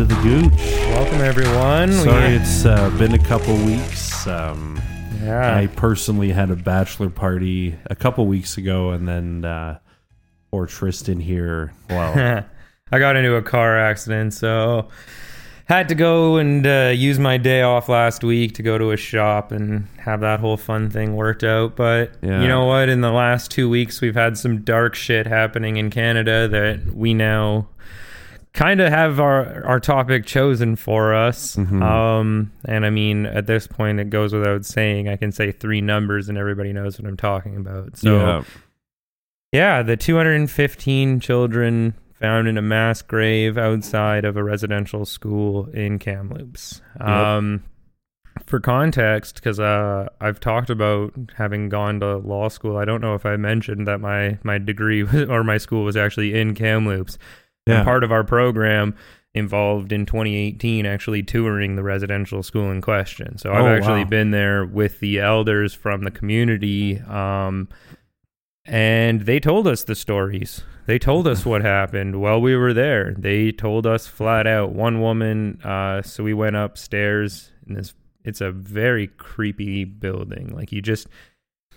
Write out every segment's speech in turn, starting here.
to the Gooch. Welcome everyone. Sorry, We- it's uh, been a couple weeks. Um, yeah. I personally had a bachelor party a couple weeks ago, and then uh, poor Tristan here. Well, I got into a car accident, so had to go and uh, use my day off last week to go to a shop and have that whole fun thing worked out. But Yeah. you know what? In the last two weeks, we've had some dark shit happening in Canada that we now kind of have our our topic chosen for us. Mhm. Um, and I mean, at this point, it goes without saying. I can say three numbers, and everybody knows what I'm talking about. So. yeah, Yeah, the 215 children found in a mass grave outside of a residential school in Kamloops. Um, for context, because uh, I've talked about having gone to law school, I don't know if I mentioned that my my degree or my school was actually in Kamloops. Yeah. And part of our program involved in 2018 actually touring the residential school in question. So I've Oh, actually wow. been there with the elders from the community. Um, and they told us the stories. They told us what happened while we were there. They told us flat out. One woman, uh, so we went upstairs and this. It's a very creepy building. Like you just,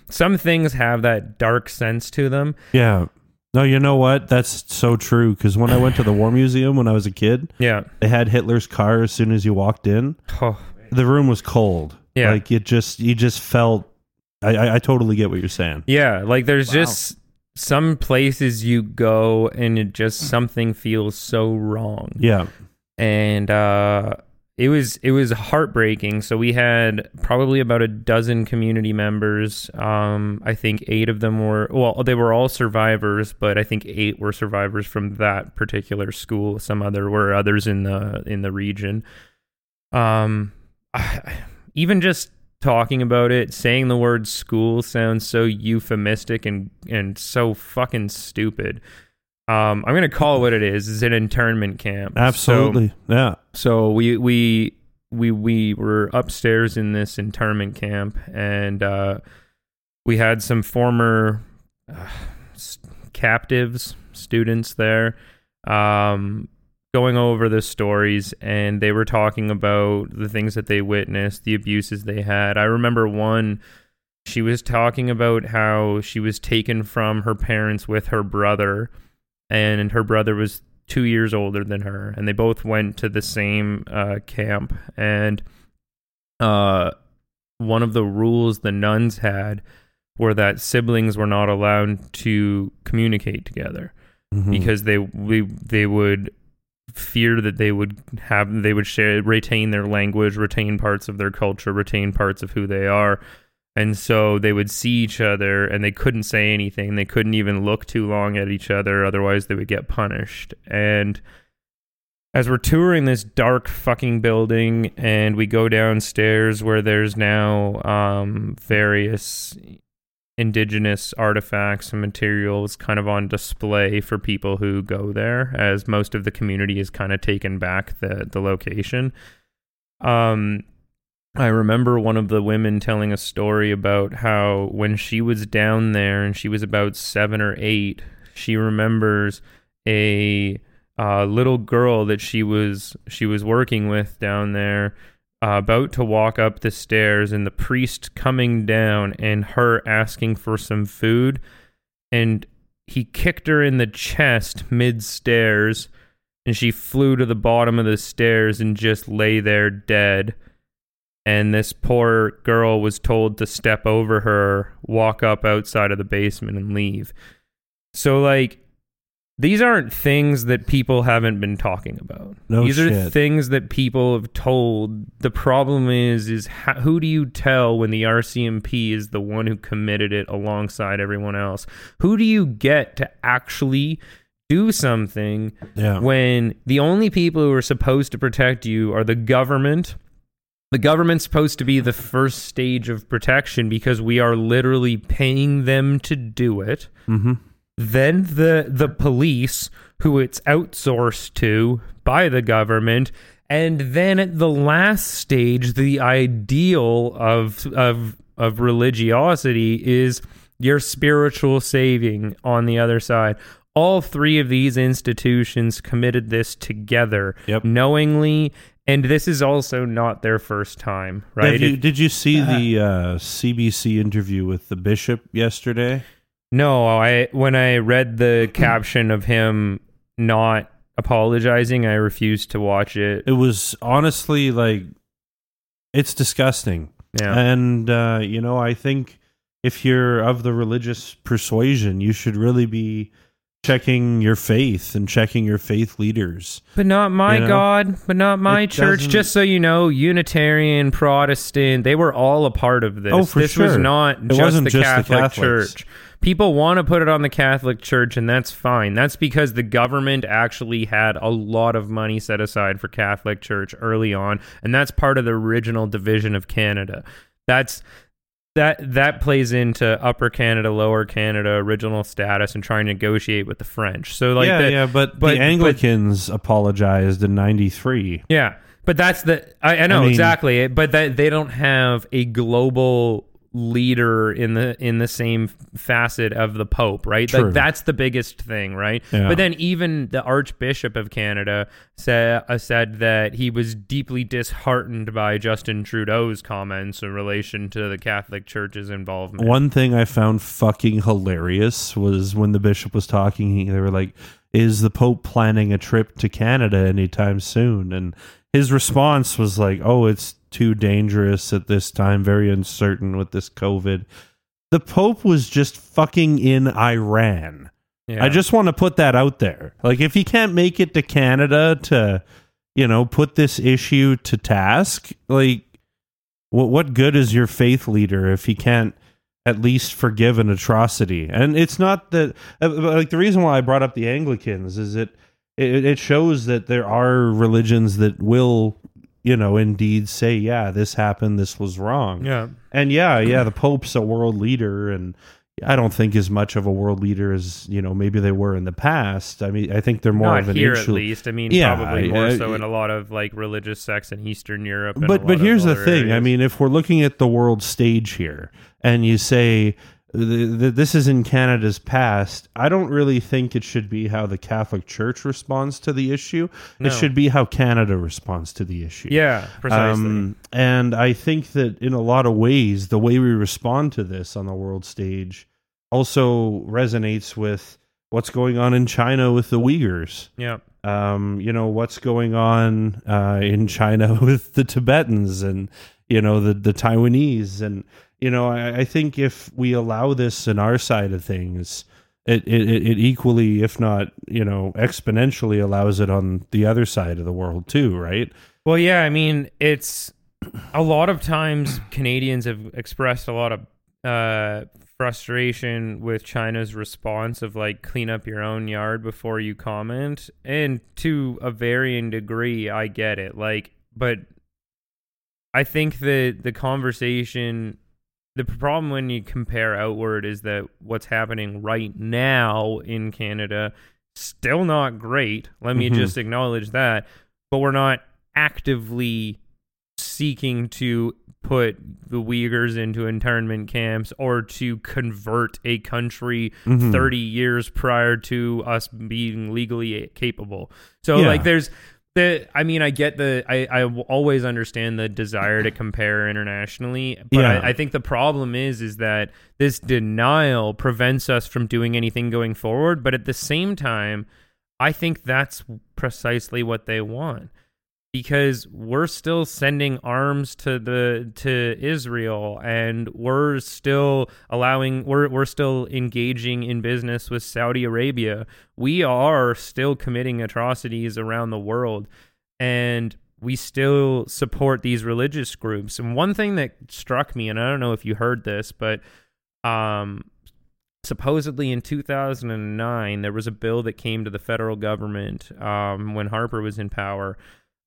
some things have that dark sense to them. yeah. No, you know what? That's so true. Because when I went to the War Museum when I was a kid, Yeah. they had Hitler's car as soon as you walked in. Oh, The room was cold. Yeah. like it just you just felt. I, I, I totally get what you're saying. Yeah, like there's Wow. just some places you go and it just something feels so wrong. Yeah, And uh it was it was heartbreaking. So we had probably about a dozen community members. Um I think 8 of them were well they were all survivors, but I think 8 were survivors from that particular school. Some other were others in the in the region. Um even just talking about it, saying the word school sounds so euphemistic and and so fucking stupid. Um, I'm gonna call it what it is. It's an internment camp. So- absolutely. yeah, so we we we we were upstairs in this internment camp, and uh, we had some former uh, captives, students there, um, going over the stories, and they were talking about the things that they witnessed, the abuses they had. I remember one. She was talking about how she was taken from her parents with her brother, and her brother was two years older than her, and they both went to the same uh, camp. And uh, one of the rules the nuns had were that siblings were not allowed to communicate together Mhm. because they we, they would fear that they would have they would share retain their language, retain parts of their culture, retain parts of who they are. And so they would see each other and they couldn't say anything. They couldn't even look too long at each other, otherwise they would get punished. And as we're touring this dark fucking building and we go downstairs where there's now um, various indigenous artifacts and materials kind of on display for people who go there as most of the community has kind of taken back the the location um I remember one of the women telling a story about how when she was down there and she was about 7 or 8 she remembers a uh, little girl that she was she was working with down there uh, about to walk up the stairs and the priest coming down and her asking for some food. And he kicked her in the chest mid stairs and she flew to the bottom of the stairs and just lay there dead and this poor girl was told to step over her walk up outside of the basement and leave so like these aren't things that people haven't been talking about. No these are things that people have told. The problem is, is how, who do you tell when the RCMP is the one who committed it alongside everyone else? Who do you get to actually do something yeah, when the only people who are supposed to protect you are the government? The government's supposed to be the first stage of protection because we are literally paying them to do it. Hmm then the the police who it's outsourced to by the government and then at the last stage the ideal of of of religiosity is your spiritual saving on the other side. All three of these institutions committed this together Yep. knowingly and this is also not their first time right you, It- did you see the uh, CBC interview with the bishop yesterday? no i when i read the caption of him not apologizing i refused to watch it It was honestly like it's disgusting. yeah And uh, you know, I think if you're of the religious persuasion, you should really be checking your faith and checking your faith leaders. But not my You know? God, but not my It church. doesn't- Just so you know, Unitarian, Protestant, they were all a part of this. Oh, for this was sure. not It just, the, just the Catholic Catholics. Church. People want to put it on the Catholic Church, and that's fine. That's because the government actually had a lot of money set aside for Catholic Church early on, and that's part of the original division of Canada. That's that that plays into Upper Canada, Lower Canada, original status, and trying to negotiate with the French. So like yeah, the, yeah, but, but- the Anglicans apologized in '93. Yeah, but that's the I, I know I mean- exactly, but that they don't have a global leader in the in the same facet of the Pope, right? True. Like that's the biggest thing, right? Yeah. But then even the Archbishop of Canada said uh, said that he was deeply disheartened by Justin Trudeau's comments in relation to the Catholic Church's involvement. One thing I found fucking hilarious was when the bishop was talking. He, they were like, "Is the Pope planning a trip to Canada anytime soon?" And his response was like, "Oh, it's too dangerous at this time. Very uncertain with this COVID." The Pope was just fucking in Iran. Yeah. I just want to put that out there. Like, if he can't make it to Canada to, you know, put this issue to task, like, what what good is your faith leader if he can't at least forgive an atrocity? And it's not that uh, like the reason why I brought up the Anglicans is it it, it shows that there are religions that will, you know, indeed say, yeah, this happened, this was wrong. yeah. And yeah, yeah, the Pope's a world leader, and I don't think as much of a world leader as you know maybe they were in the past. I mean, I think they're more Not of an here, at least. I mean, Yeah, probably more uh, so in a lot of like religious sects in Eastern Europe. and But but here's the thing. I mean, if we're looking at the world stage here, and you say th- th- this is in Canada's past, I don't really think it should be how the Catholic Church responds to the issue. No. It should be how Canada responds to the issue. yeah, precisely. Um, and I think that in a lot of ways, the way we respond to this on the world stage also resonates with what's going on in China with the Uyghurs. yeah. Um, you know, what's going on uh, in China with the Tibetans and, you know, the, the Taiwanese. And, you know, I, I think if we allow this in our side of things, it, it, it equally, if not, you know, exponentially allows it on the other side of the world too, right? Well, yeah, I mean, it's a lot of times Canadians have expressed a lot of uh, frustration with China's response of like clean up your own yard before you comment. And to a varying degree, I get it. Like, but I think that the conversation, the problem when you compare outward is that what's happening right now in Canada, still not great. Let me Mhm. just acknowledge that. But we're not actively seeking to put the Uyghurs into internment camps or to convert a country Mhm. 30 years prior to us being legally capable. So Yeah. like there's the I mean I get the i i always understand the desire to compare internationally, but Yeah. I, I think the problem is is that this denial prevents us from doing anything going forward, but at the same time I think that's precisely what they want because we're still sending arms to the to Israel and we're still allowing we're we're still engaging in business with Saudi Arabia. We are still committing atrocities around the world and we still support these religious groups. And one thing that struck me and I don't know if you heard this, but um supposedly in 2009 there was a bill that came to the federal government um, when Harper was in power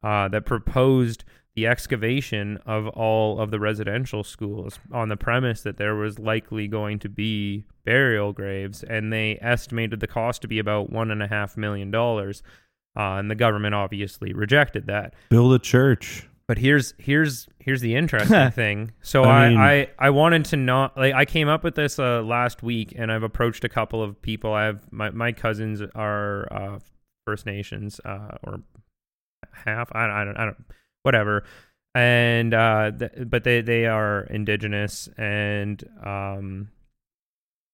uh, that proposed the excavation of all of the residential schools on the premise that there was likely going to be burial graves, and they estimated the cost to be about one and a half million dollars. Uh, and the government obviously rejected that. Build a church. But here's here's here's the interesting thing. So I I, mean- I I wanted to not like I came up with this uh, last week, and I've approached a couple of people. I have my my cousins are uh, First Nations uh, or half. I, I don't I don't whatever. And uh, th- but they they are indigenous and um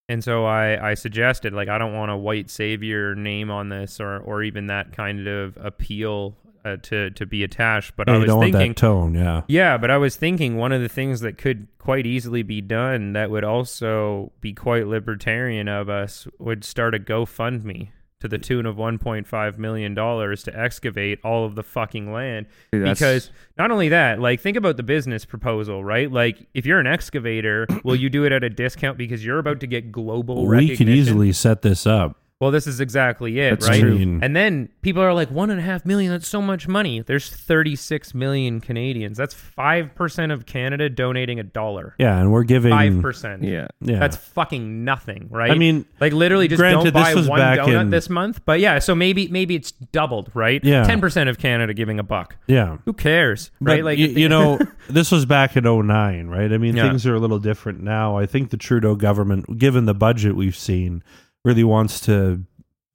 and so I, I suggested like I don't want a white savior name on this or or even that kind of appeal uh, to to be attached. But I you was thinking, that tone, yeah. yeah, but I was thinking one of the things that could quite easily be done that would also be quite libertarian of us would start a GoFundMe to the tune of 1.5 million dollars to excavate all of the fucking land. Dude, because not only that like think about the business proposal right? Like if you're an excavator will you do it at a discount? Because you're about to get global We could easily set this up. Well this is exactly it That's right true. and then people are like one and a half million that's so much money there's 36 million canadians that's 5% of canada donating a dollar Yeah, and we're giving 5% yeah. Yeah. that's fucking nothing, right? I mean, like literally just granted, don't buy this was one back donut in- this month. But yeah, so maybe maybe it's doubled, right? Yeah. ten percent of Canada giving a buck. yeah. Who cares, But right? Like you, you know, this was back in 09, right? I mean, Yeah. things are a little different now. I think the Trudeau government, given the budget we've seen, really wants to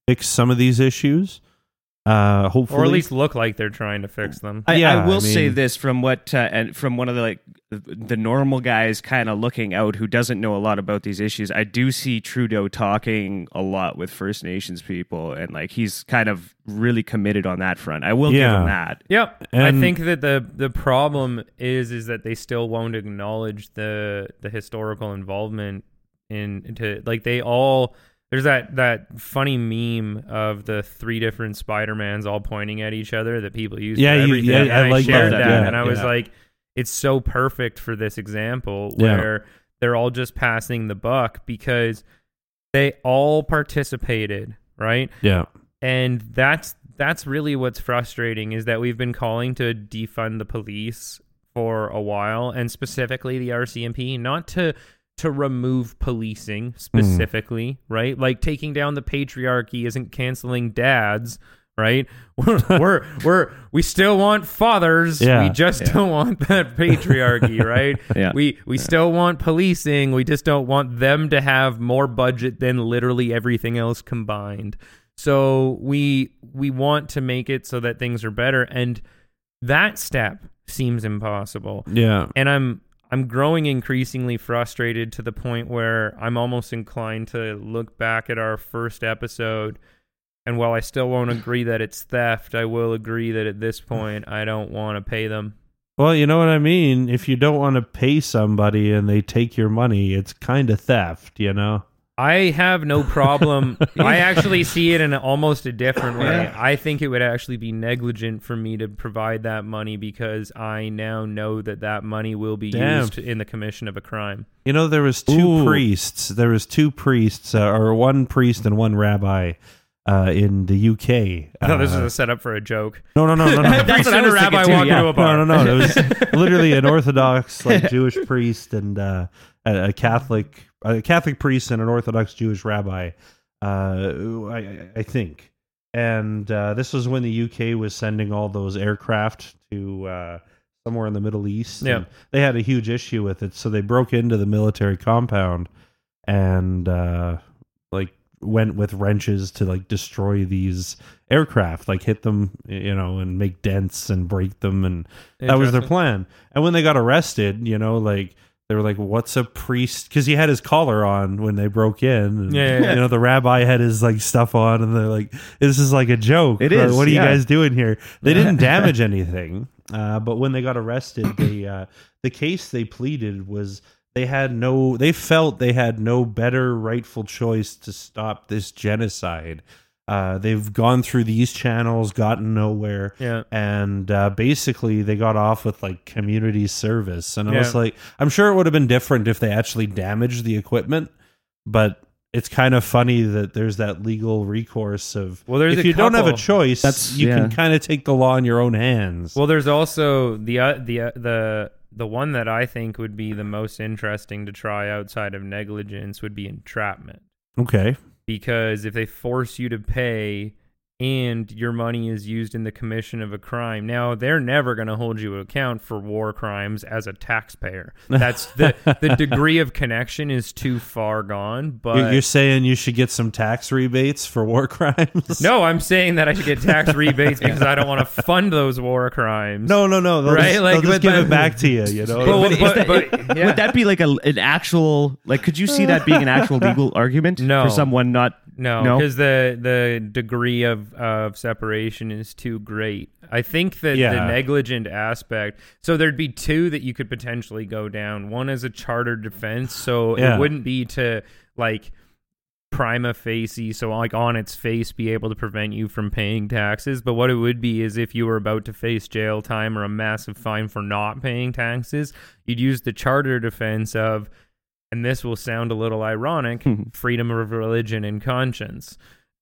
fix some of these issues. Uh, hopefully, or at least look like they're trying to fix them. I, Yeah, I will I say this from what uh, and from one of the like the normal guys kind of looking out who doesn't know a lot about these issues. I do see Trudeau talking a lot with First Nations people, and like he's kind of really committed on that front. I will give Yeah. him that. Yep. I think that the the problem is is that they still won't acknowledge the the historical involvement in into like they all there's that that funny meme of the three different Spider-Mans all pointing at each other that people use Yeah, for you- yeah, and I like shared that, that, yeah, and I was like it's so perfect for this example Yeah. where they're all just passing the buck because they all participated, right? yeah, and that's that's really what's frustrating is that we've been calling to defund the police for a while and specifically the RCMP not to to remove policing mm. specifically right? Like taking down the patriarchy isn't canceling dads right? We're we're, we're we still want fathers. Yeah. we just don't want that patriarchy right? Yeah. we we still want policing. We just don't want them to have more budget than literally everything else combined. So we we want to make it so that things are better and that step seems impossible. Yeah. and i'm i'm growing increasingly frustrated to the point where i'm almost inclined to look back at our first episode and while i still won't agree that it's theft i will agree that at this point i don't want to pay them Well, you know what I mean. If you don't want to pay somebody and they take your money, it's kind of theft. You know. I have no problem. I actually see it in almost a different way. Yeah. I think it would actually be negligent for me to provide that money because I now know that that money will be Damn. used in the commission of a crime. You know, there was two Ooh. priests. There was two priests, uh, or one priest and one rabbi, uh, in the UK. I thought this was Uh, a setup for a joke. no, no, no, no, no. That's what I and a rabbi too, walk yeah. into a bar. No, no, no. It was literally an Orthodox, like Jewish priest and uh, a, a Catholic, a Catholic priest and an Orthodox Jewish rabbi. Uh, I, I think, and uh, this was when the UK was sending all those aircraft to uh, somewhere in the Middle East. Yeah. and they had a huge issue with it, so they broke into the military compound and uh, like went with wrenches to like destroy these aircraft, like hit them, you know, and make dents and break them, and that was their plan. And when they got arrested, you know, like they were like, "What's a priest?" Because he had his collar on when they broke in. And, Yeah, yeah, yeah. you know, the rabbi had his like stuff on, and they're like, "This is like a joke. It Or, is, What are you guys doing here?" They didn't damage anything, uh, but when they got arrested, they uh, the case they pleaded was they had no they felt they had no better rightful choice to stop this genocide uh, they've gone through these channels gotten nowhere Yeah. and uh, basically they got off with like community service and i was like i'm sure it would have been different if they actually damaged the equipment but it's kind of funny that there's that legal recourse of Well, there's if a you don't have a choice That's- you yeah. can kind of take the law in your own hands Well, there's also the uh, the uh, the the one that I think would be the most interesting to try outside of negligence would be entrapment. okay because if they force you to pay and your money is used in the commission of a crime. Now, they're never going to hold you account for war crimes as a taxpayer. That's the the degree of connection is too far gone, but You're, you're saying you should get some tax rebates for war crimes? no, I'm saying that I should get tax rebates because I don't want to fund those war crimes. no, no, no. They'll Right, just, like, they'll just but- give but- it back to you. You know. But- But, but- that- but- yeah. would that be like a, an actual like? Could you see that being an actual legal argument No. for someone not? No, No? because the the degree of of separation is too great. I think that the negligent aspect. So there'd be two that you could potentially go down. One is a charter defense, so Yeah. it wouldn't be to like prima facie, so like on its face, be able to prevent you from paying taxes. But what it would be is if you were about to face jail time or a massive fine for not paying taxes, you'd use the charter defense of, and this will sound a little ironic, freedom of religion and conscience.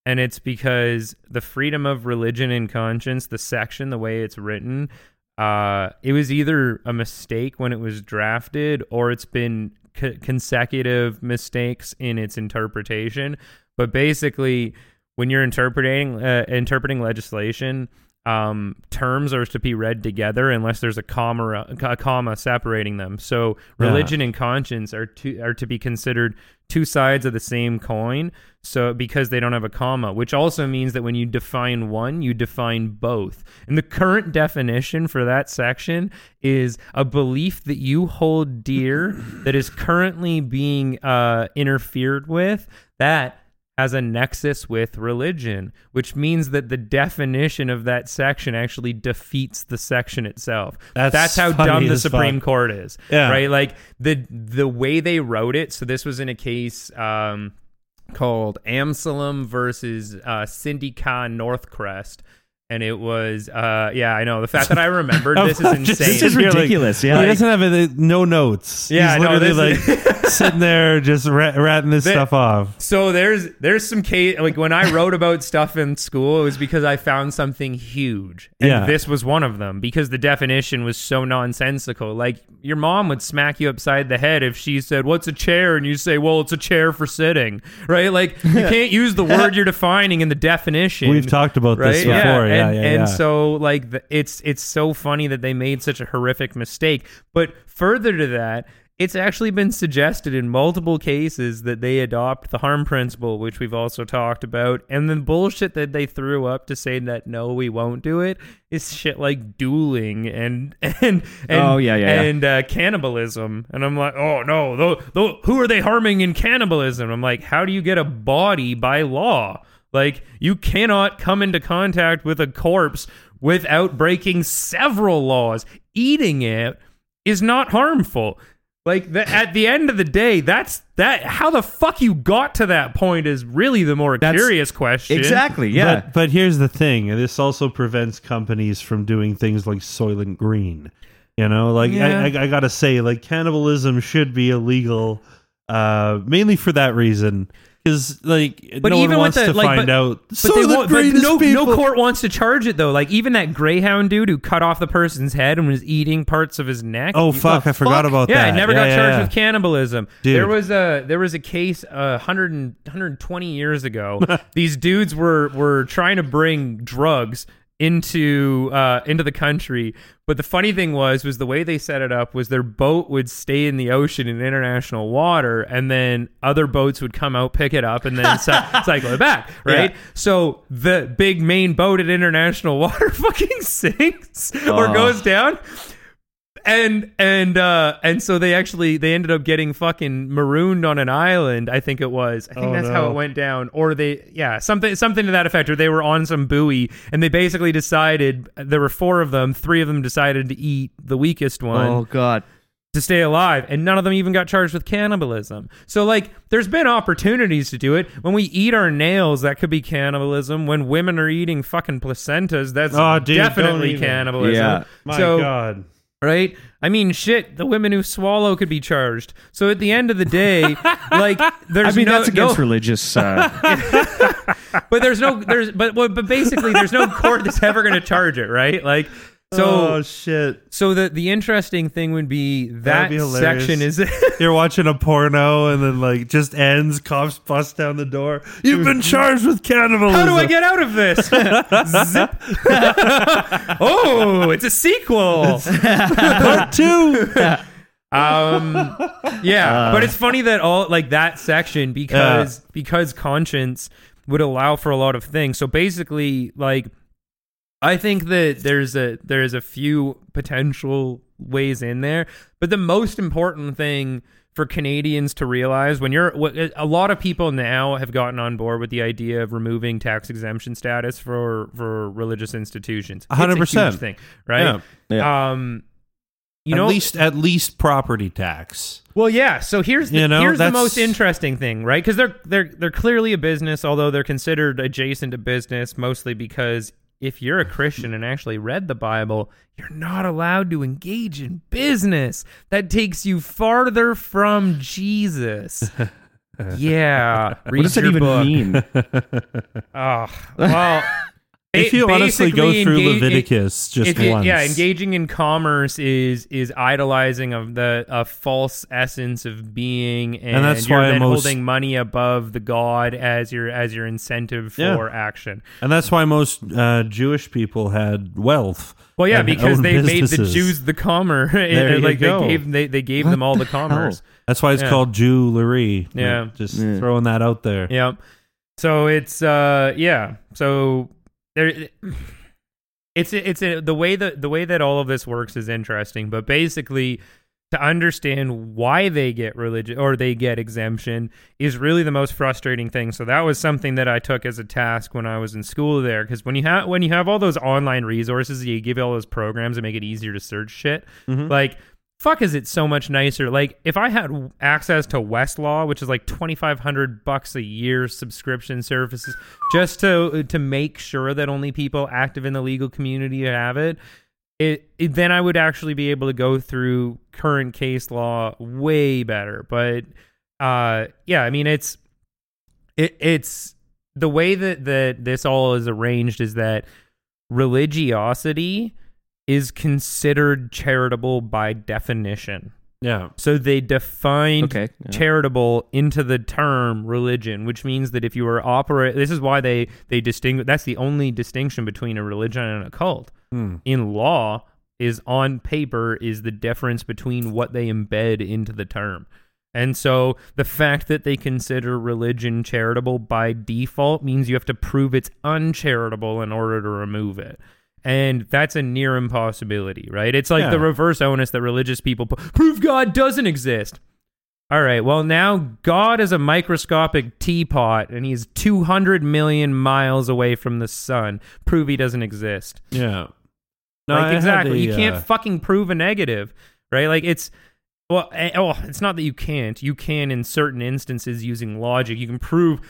And it's because the freedom of religion and conscience, the section, the way it's written, uh, it was either a mistake when it was drafted or it's been co- consecutive mistakes in its interpretation. But basically, when you're interpreting uh, interpreting legislation, um, terms are to be read together unless there's a comma a comma separating them. So Yeah. religion and conscience are to are to be considered two sides of the same coin. So because they don't have a comma, which also means that when you define one, you define both. And the current definition for that section is a belief that you hold dear that is currently being uh, interfered with. That has a nexus with religion, which means that the definition of that section actually defeats the section itself. That's how dumb the Supreme fuck. Court is. Yeah. Right? Like the the way they wrote it, so this was in a case um called Amselem versus uh Syndicat Northcrest. And it was, uh, yeah, I know. The fact that I remembered this is insane. This is You're like- ridiculous, yeah. he doesn't have any, no notes. Yeah, He's I know, literally this like sitting there just rat, ratting this They- stuff off. So there's there's some case like when I wrote about stuff in school, it was because I found something huge, and Yeah. this was one of them because the definition was so nonsensical. Like your mom would smack you upside the head if she said, "What's a chair?" and you say, "Well, it's a chair for sitting." Right? Like you can't use the word you're defining in the definition. We've talked about right? this before. Yeah, and, yeah, and yeah. so like the, it's it's so funny that they made such a horrific mistake. But further to that, it's actually been suggested in multiple cases that they adopt the harm principle, which we've also talked about, and the bullshit that they threw up to say that no, we won't do it is shit like dueling and and and Oh, yeah, yeah, yeah. and uh, cannibalism. And I'm like, oh no, tho- tho- who are they harming in cannibalism? I'm like, how do you get a body by law? Like you cannot come into contact with a corpse without breaking several laws. Eating it is not harmful. Like the, at the end of the day, that's that. How the fuck you got to that point is really the more That's- curious question. Exactly. Yeah. But, but here's the thing: this also prevents companies from doing things like Soylent Green. You know, like Yeah. I, I, I gotta say, like cannibalism should be illegal, uh, mainly for that reason. Because like But no even one with wants the- to like, find but- out. But, they Soylent won't, but Green is no, no court wants to charge it though. Like even that Greyhound dude who cut off the person's head and was eating parts of his neck. Oh You- fuck! I forgot about yeah, that. Yeah, I never Yeah, got yeah, charged yeah. with cannibalism. Dude. There was a there was a case uh, 100 and- 120 years ago. These dudes were were trying to bring drugs into uh, into the country. But the funny thing was was the way they set it up was their boat would stay in the ocean in international water, and then other boats would come out, pick it up, and then cy- cycle it back. Right. Yeah. So the big main boat at international water fucking sinks or Oh. goes down and and uh and so they actually they ended up getting fucking marooned on an island i think it was. I think Oh, that's how it went down. Or they yeah something something to that effect. Or they were on some buoy and they basically decided there were four of them three of them decided to eat the weakest one oh God. to stay alive and none of them even got charged with cannibalism. So like there's been opportunities to do it. When we eat our nails that could be cannibalism. When women are eating fucking placentas that's Oh, dude, definitely cannibalism. Yeah. My so God. Right? I mean, shit. The women who swallow could be charged. So at the end of the day, like, there's I mean, no, that's against no- religious. Uh, but there's no, there's, but but but basically, there's no court that's ever going to charge it, right? Like, So oh shit! so the the interesting thing would be that be section is it. You're watching a porno and then like just ends. Cops bust down the door. You've been charged with cannibalism. How do I get out of this? Zip. oh, it's a sequel. part two? Um, yeah, Uh. but it's funny that all like that section because because conscience would allow for a lot of things. So basically, like I think that there's a there's a few potential ways in there, but the most important thing for Canadians to realize when you're a lot of people now have gotten on board with the idea of removing tax exemption status for for religious institutions. It's a 100%. thing, right? Yeah. Um, you at know, least at least property tax. well, yeah. So here's the, You know, here's the most interesting thing, right? Because they're they're they're clearly a business, although they're considered adjacent to business, mostly because if you're a Christian and actually read the Bible, you're not allowed to engage in business. That takes you farther from Jesus. yeah, What does that even book. mean? Oh, well. If ba- you honestly go through engage- Leviticus just if you- once, yeah, engaging in commerce is is idolizing of the a false essence of being, and, that's you're why then most- holding money above the god as your as your incentive for Yeah. action. and that's why most uh, Jewish people had wealth. Well, yeah, because owned they made the. Jews the commerce. There you go. they gave they, they gave them all the commerce. That's why it's Yeah. called jewelry. Yeah. just Yeah. throwing that out there. Yeah. So it's uh yeah. So there it's it's a, the way that the way that all of this works is interesting, but basically to understand why they get religion or they get exemption is really the most frustrating thing. So that was something that I took as a task when I was in school there because when you have when you have all those online resources, you give all those programs and make it easier to search shit. Mhm. Like fuck is it so much nicer? Like if i had access to westlaw which is like 2500 bucks a year subscription services just to to make sure that only people active in the legal community have it it, it then i would actually be able to go through current case law way better. But uh yeah i mean it's it, it's the way that that this all is arranged is that religiosity is considered charitable by definition. Yeah. So they defined Okay, yeah. charitable into the term religion, which means that if you are operate, this is why they they distinguish. That's the only distinction between a religion and a cult. Hmm. In law, is on paper is the difference between what they embed into the term. And so the fact that they consider religion charitable by default means you have to prove it's uncharitable in order to remove it. And that's a near impossibility, right? It's like Yeah. the reverse onus that religious people put, prove God doesn't exist. All right, well, now God is a microscopic teapot and he's 200 million miles away from the sun. Prove he doesn't exist Yeah. No, like exactly. you can't uh, fucking prove a negative, right? Like it's well, eh, oh, it's not that you can't. You can in certain instances using logic. You can prove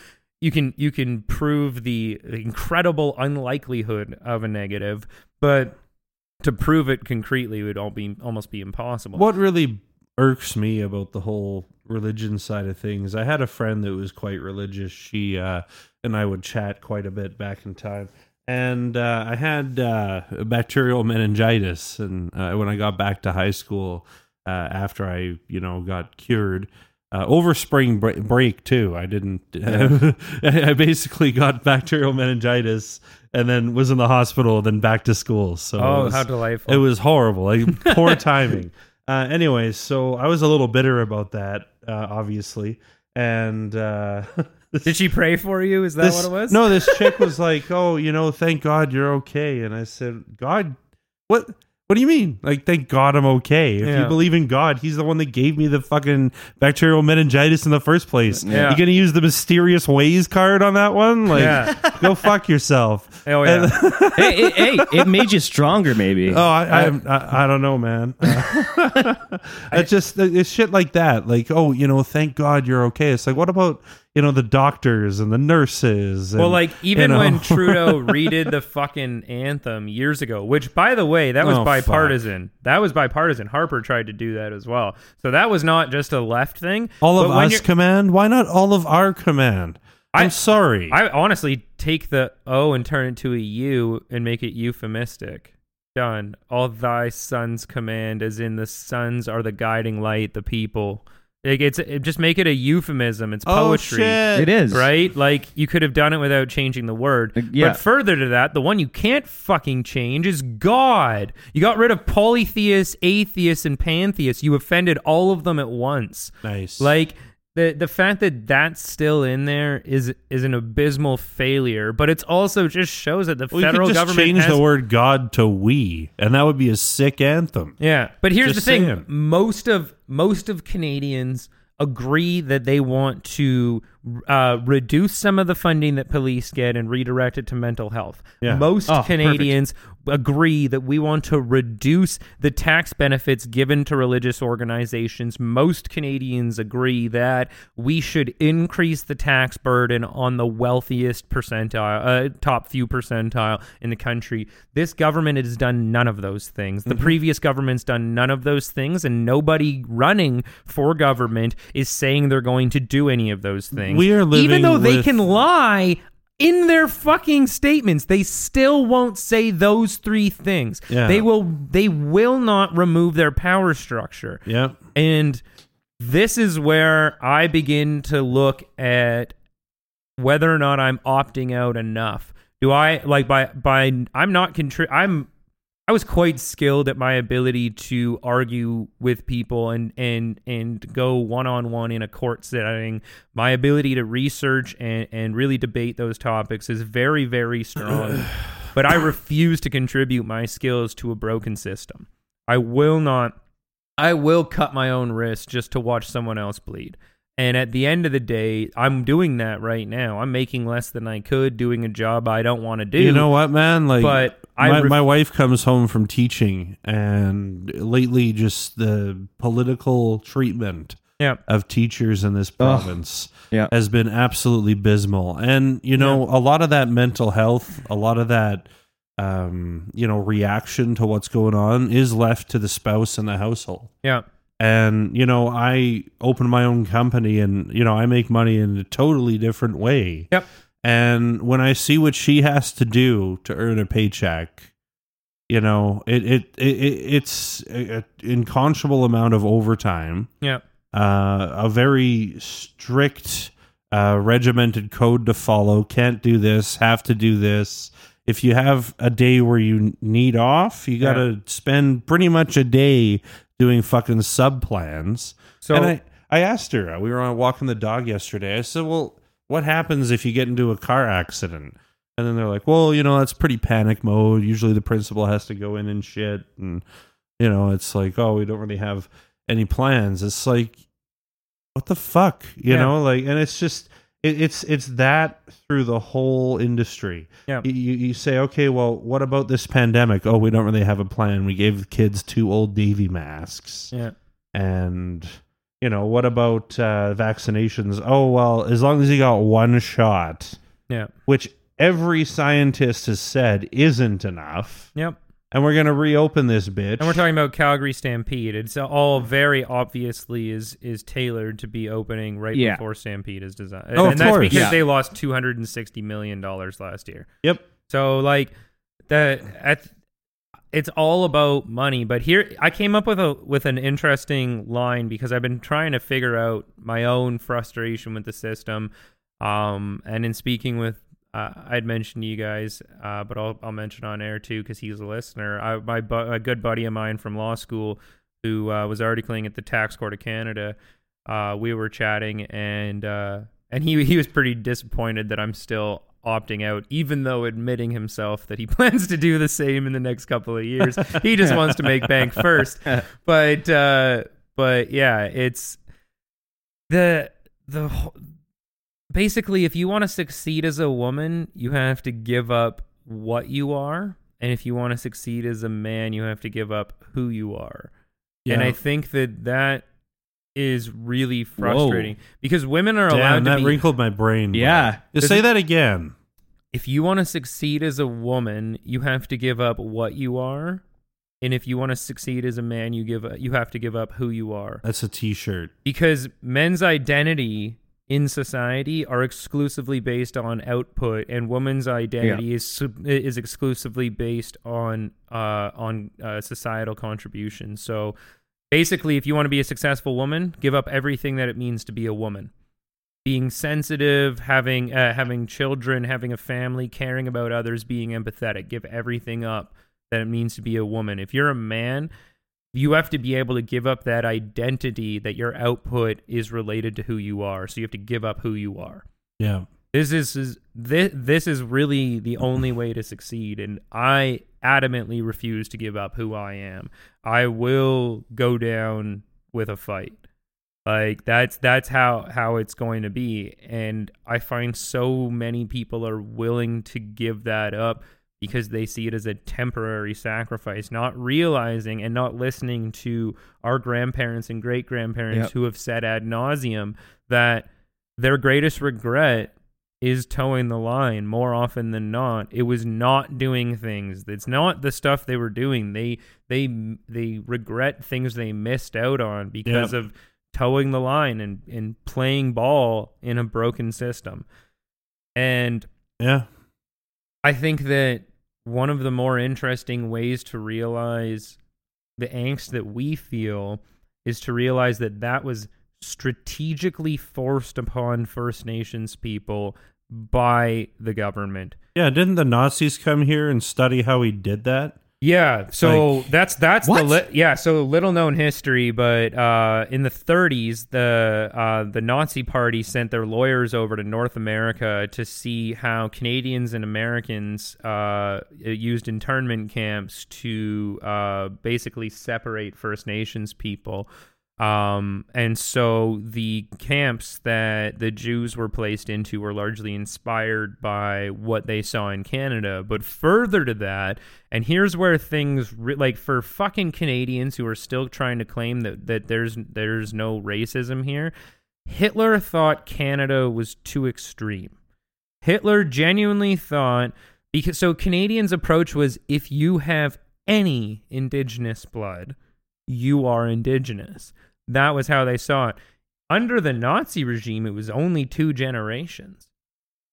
you can you can prove the incredible unlikelihood of a negative, but to prove it concretely would all be almost be impossible. What really irks me about the whole religion side of things, I had a friend that was quite religious. She uh, and I would chat quite a bit back in time. And uh, I had uh, bacterial meningitis, and uh, when I got back to high school, uh, after I, you know, got cured, uh, over spring bre- break too. I didn't. I basically got bacterial meningitis, and then was in the hospital, then back to school. So oh, was- how delightful! it was horrible. Like poor timing. Uh, anyways, so I was a little bitter about that, uh, obviously. And uh, Did she pray for you? Is that this, what it was? No, this chick was like, "Oh, you know, thank God you're okay." And I said, "God, what? What do you mean? Like, thank God I'm okay. If Yeah. you believe in God, He's the one that gave me the fucking bacterial meningitis in the first place. Yeah. You gonna use the mysterious ways card on that one? Like, Yeah. go fuck yourself." Oh yeah. hey, hey, hey, it made you stronger, maybe. Oh, I, I, I, I don't know, man. Uh, it's just it's shit like that. Like, oh, you know, thank God you're okay. It's like, what about you know the doctors and the nurses? And, Well, like even you know- when Trudeau redid the fucking anthem years ago, which by the way, that was Oh, bipartisan. That was bipartisan. Harper tried to do that as well. So that was not just a left thing. all of us command, why not all of our command? I'm I- sorry. I honestly take the O and turn it to a U and make it euphemistic. done. All thy sons command, as in the sons are the guiding light, the people. Like it's it, just make it a euphemism. It's poetry. Oh shit! It is Right? Like you could have done it without changing the word. Uh, yeah. But further to that, the one you can't fucking change is God. You got rid of polytheists, atheists, and pantheists. You offended all of them at once. Nice. Like the the fact that that's still in there is is an abysmal failure. But it's also just shows that the well, you federal could just government change has, the word God to "we," and that would be a sick anthem. Yeah, but here's Just the thing: saying. most of most of Canadians agree that they want to uh, reduce some of the funding that police get and redirect it to mental health. Yeah. Most Oh, Canadians agree that we want to reduce the tax benefits given to religious organizations. Most Canadians agree that we should increase the tax burden on the wealthiest percentile, uh, top few percentile in the country. This government has done none of those things. Mm-hmm. The previous government's done none of those things, and nobody running for government is saying they're going to do any of those things. We are even living though they with- can lie in their fucking statements they still won't say those three things Yeah. they will they will not remove their power structure Yep. and this is where i begin to look at whether or not i'm opting out enough do i like by by i'm not contri- i'm I was quite skilled at my ability to argue with people and and and go one on one in a court setting. My ability to research and and really debate those topics is very very strong. but I refuse to contribute my skills to a broken system. I will not. I will cut my own wrist just to watch someone else bleed. And at the end of the day, I'm doing that right now. I'm making less than I could doing a job I don't want to do. You know what, man? Like, But I my, ref- my wife comes home from teaching, and lately, just the political treatment Yeah. of teachers in this province Yeah. has been absolutely abysmal. And you know, a lot of that mental health, a lot of that, um, you know, reaction to what's going on is left to the spouse and the household. Yeah. And you know, I open my own company, and you know, I make money in a totally different way. Yep. And when I see what she has to do to earn a paycheck, you know, it it, it, it it's an inconscionable amount of overtime, Yeah. uh, a very strict, uh, regimented code to follow. Can't do this. Have to do this. If you have a day where you need off, you got to spend pretty much a day doing fucking sub plans. So and I, I asked her, we were on walking the dog yesterday. I said, well, what happens if you get into a car accident? And then they're like, well, you know, that's pretty panic mode. Usually the principal has to go in and shit. And, you know, it's like, oh, we don't really have any plans. It's like, what the fuck? You Yeah. know, like, and it's just, it, it's, it's that through the whole industry. Yeah. You, you say, okay, well, what about this pandemic? Oh, we don't really have a plan. We gave the kids two old Navy masks yeah. and you know what about uh, vaccinations oh well as long as you got one shot Yeah. which every scientist has said isn't enough Yep. And we're going to reopen this bitch And we're talking about Calgary Stampede. It's all very obviously is is tailored to be opening right Yeah. before Stampede is designed. Oh, and of that's course. because Yeah. they lost two hundred and sixty million dollars last year. yep So like that at it's all about money, but here I came up with a with an interesting line because I've been trying to figure out my own frustration with the system. Um and in speaking with uh, I'd mentioned to you guys, uh, but I'll I'll mention on air too because he's a listener. I, my bu- a good buddy of mine from law school who uh, was articling at the Tax Court of Canada. Uh, we were chatting and uh, and he he was pretty disappointed that I'm still opting out, even though admitting himself that he plans to do the same in the next couple of years. he just wants to make bank first. But uh, but yeah, it's the the basically if you want to succeed as a woman, you have to give up what you are, and if you want to succeed as a man, you have to give up who you are. Yeah. And I think that that is really frustrating because women are allowed to that be wrinkled my brain. Yeah. just say that again if you want to succeed as a woman, you have to give up what you are. And if you want to succeed as a man, you give you have to give up who you are. that's a t-shirt Because men's identity in society are exclusively based on output, and woman's identity is is exclusively based on uh, on uh, societal contribution. So basically, if you want to be a successful woman, give up everything that it means to be a woman. Being sensitive, having uh, having children, having a family, caring about others, being empathetic. Give everything up that it means to be a woman. If you're a man, you have to be able to give up that identity that your output is related to who you are. So you have to give up who you are. Yeah. This is, is this this is really the only way to succeed and I adamantly refuse to give up who I am. I will go down with a fight. Like that's that's how how it's going to be and I find so many people are willing to give that up because they see it as a temporary sacrifice, not realizing and not listening to our grandparents and great grandparents Yep. who have said ad nauseum that their greatest regret is towing the line more often than not. It was not doing things. It's not the stuff they were doing. They they they regret things they missed out on because Yep. of towing the line and, and playing ball in a broken system. And Yeah. I think that one of the more interesting ways to realize the angst that we feel is to realize that that was strategically forced upon First Nations people by the government. Yeah. Didn't the Nazis come here and study how he did that? Yeah, so Like- that's that's What? the li- yeah. So little known history, but uh, in the 30s, the uh, the Nazi Party sent their lawyers over to North America to see how Canadians and Americans uh, used internment camps to uh, basically separate First Nations people. Um, and so the camps that the Jews were placed into were largely inspired by what they saw in Canada. But further to that, and here's where things re- like for fucking Canadians who are still trying to claim that, that there's there's no racism here, Hitler thought Canada was too extreme. Hitler genuinely thought because so Canadians' approach was if you have any indigenous blood, you are indigenous. That was how they saw it. Under the Nazi regime, it was only two generations,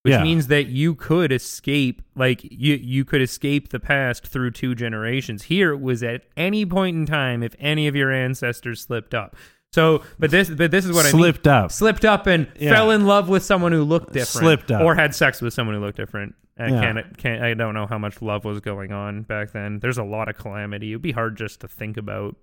which Yeah. means that you could escape, like you you could escape the past through two generations. Here, it was at any point in time if any of your ancestors slipped up. So, but this, but this is what I mean Slipped up. slipped up and Yeah. fell in love with someone who looked different, Slipped up. or had sex with someone who looked different. I Yeah. can't, can't, I don't know how much love was going on back then. There's a lot of calamity. It'd be hard just to think about.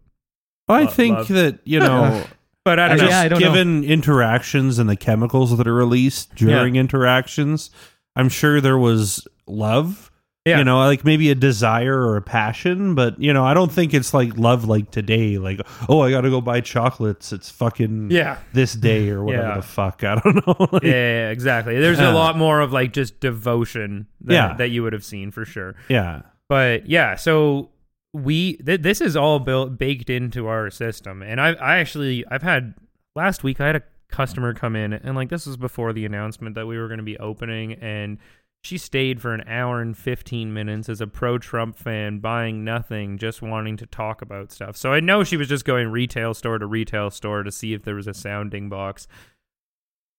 I Love- think love. that, you know, But I don't Actually, know. yeah, I don't know. given interactions and the chemicals that are released during interactions, I'm sure there was love. Yeah. You know, like maybe a desire or a passion, but you know, I don't think it's like love like today. Like, oh, I got to go buy chocolates. It's fucking Yeah. this day or whatever Yeah. the fuck. I don't know. Like, yeah, yeah, exactly. There's Yeah. a lot more of like just devotion that, Yeah. that you would have seen for sure. yeah. But yeah, so we th- this is all built baked into our system, and I I actually I've had last week I had a customer come in and like this was before the announcement that we were going to be opening and she stayed for an hour and 15 minutes as a pro Trump fan buying nothing just wanting to talk about stuff. So I know she was just going retail store to retail store to see if there was a sounding box.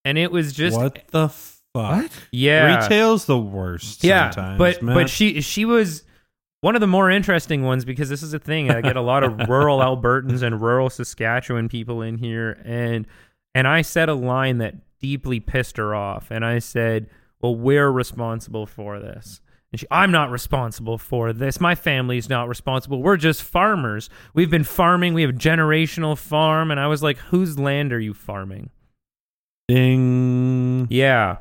And it was just what the fuck? yeah. Retail's the worst. Yeah, but man. but she she was one of the more interesting ones because this is a thing. I get a lot of rural Albertans and rural Saskatchewan people in here, and and I said a line that deeply pissed her off, and I said, "Well, we're responsible for this." And she, I'm not responsible for this. My family's not responsible. We're just farmers. We've been farming. We have generational farm. And I was like, whose land are you farming? ding. Yeah.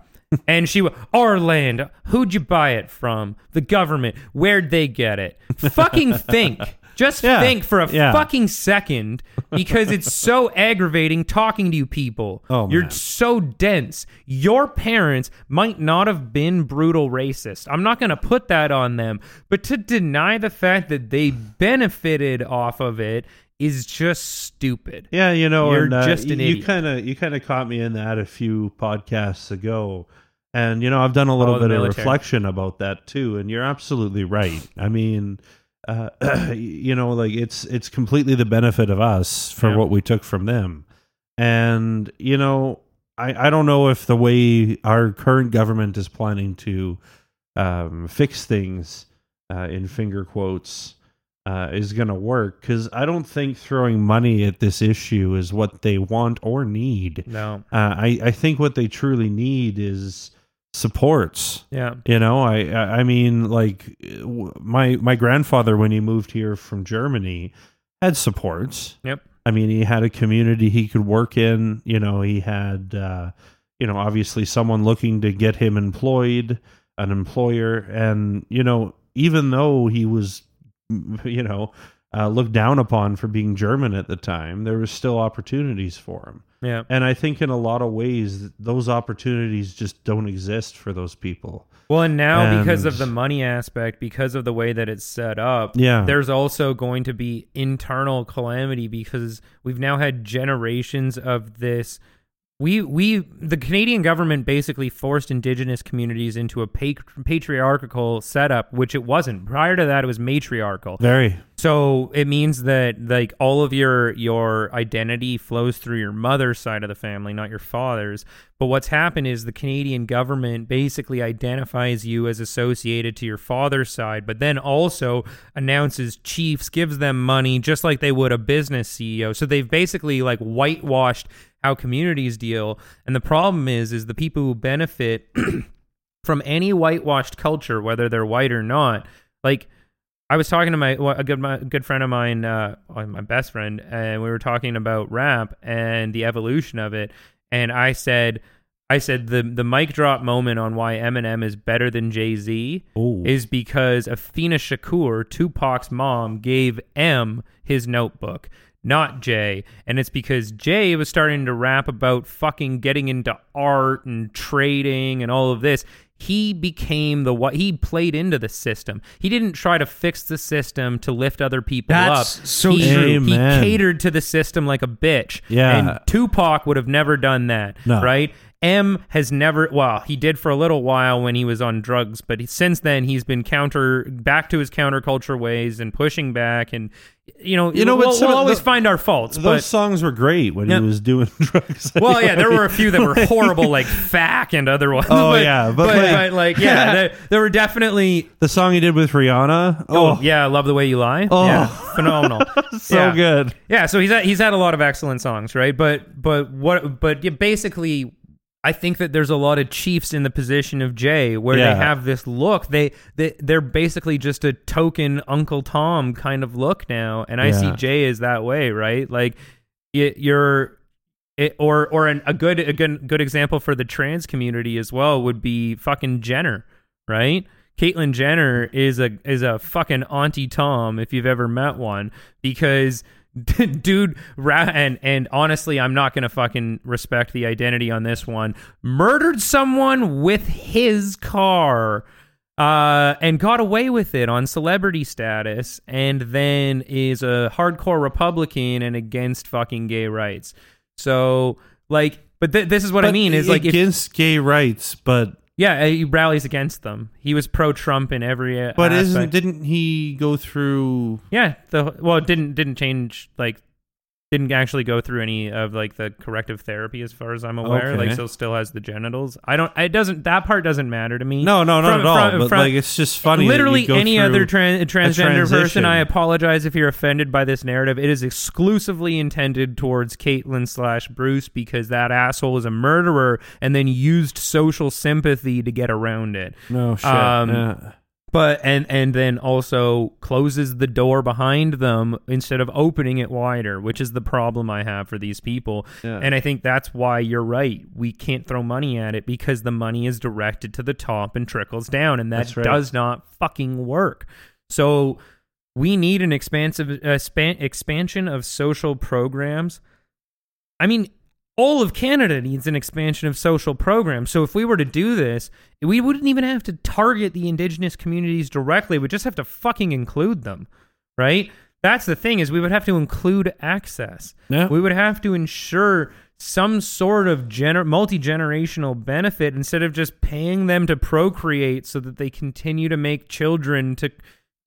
And she, wa- our land. Who'd you buy it from? The government. Where'd they get it? Fucking think. Just Yeah. think for a Yeah. fucking second because it's so aggravating talking to you people. Oh, You're man. so dense. Your parents might not have been brutal racist. I'm not going to put that on them. But to deny the fact that they benefited off of it is just stupid. Yeah, you know, You're and, uh, just an you kind of you kind of caught me in that a few podcasts ago, and you know I've done a little Oh, bit of reflection about that too. And you're absolutely right. I mean, uh, you know, like it's it's completely the benefit of us for Yeah. what we took from them, and you know. I, I don't know if the way our current government is planning to um, fix things uh, in finger quotes uh, is going to work because I don't think throwing money at this issue is what they want or need. No. Uh, I, I think what they truly need is supports. Yeah. You know, I I mean, like my my grandfather when he moved here from Germany had supports. Yep. I mean, he had a community he could work in. You know, he had, uh, you know, obviously someone looking to get him employed, an employer, and you know, even though he was, you know, uh, looked down upon for being German at the time, there was still opportunities for him. Yeah. And I think in a lot of ways, those opportunities just don't exist for those people. Well, and now because of the money aspect, because of the way that it's set up, Yeah. there's also going to be internal calamity because we've now had generations of this. We we the Canadian government basically forced indigenous communities into a pa- patriarchal setup, which it wasn't. Prior to that, it was matriarchal. Very. So it means that like all of your your identity flows through your mother's side of the family, not your father's. But what's happened is the Canadian government basically identifies you as associated to your father's side, but then also announces chiefs, gives them money just like they would a business CEO. So they've basically like whitewashed how communities deal. And the problem is is the people who benefit from any whitewashed culture, whether they're white or not, like I was talking to my a good my good friend of mine, uh, my best friend, and we were talking about rap and the evolution of it. And I said, I said the the mic drop moment on why Eminem is better than Jay Z is because Athena Shakur, Tupac's mom, gave M his notebook, not Jay. And it's because Jay was starting to rap about fucking getting into art and trading and all of this. He became the what he played into the system. He didn't try to fix the system to lift other people That's up. so he, true. he Amen. catered to the system like a bitch. Yeah. And Tupac would have never done that. No. Right? M has never well, he did for a little while when he was on drugs, but he, since then he's been counter back to his counterculture ways and pushing back and you know, You know, we'll, we'll always the- find our faults, Those but songs were great when Yeah. he was doing drugs. well, yeah, there were a few that were horrible, like "Fack" and other ones. Oh, but, yeah, but but, like- like, yeah, there, there were definitely. the song he did with Rihanna. Oh, Oh, yeah, I love the way you lie. Oh. Yeah, phenomenal. so Yeah. good. Yeah, so he's had, he's had a lot of excellent songs, right? But but what but yeah, basically I think that there's a lot of chiefs in the position of Jay where Yeah. they have this look. They they they're basically just a token Uncle Tom kind of look now, and I see Jay as that way, right? Like it, you're it, or or an, a good a good good example for the trans community as well would be fucking Jenner, right? Caitlyn Jenner is a is a fucking auntie Tom if you've ever met one because dude ra- and and honestly I'm not going to fucking respect the identity on this one murdered someone with his car uh, and got away with it on celebrity status, and then is a hardcore Republican and against fucking gay rights. So, like, but th- this is what I mean is like, if, against gay rights, but yeah, he rallies against them. He was pro Trump in every. but isn't didn't he go through? Yeah, the well, it didn't didn't change like didn't actually go through any of like the corrective therapy as far as I'm aware. Okay. Like, so still has the genitals. I don't. It doesn't. That part doesn't matter to me. No, no, not From- at all. from- but from- like, it's just funny. Literally any other tran- transgender person. I apologize if you're offended by this narrative. It is exclusively intended towards Caitlyn slash Bruce because that asshole is a murderer and then used social sympathy to get around it. No shit. Um, yeah. But and and then also closes the door behind them instead of opening it wider, which is the problem I have for these people. Yeah. And I think that's why you're right. We can't throw money at it because the money is directed to the top and trickles down, and that right. does not fucking work. So we need an expansive uh, span, expansion of social programs. I mean, all of Canada needs an expansion of social programs. So if we were to do this, we wouldn't even have to target the indigenous communities directly. We'd just have to fucking include them, right? That's the thing is we would have to include access. Yeah. We would have to ensure some sort of gener- multi-generational benefit instead of just paying them to procreate so that they continue to make children to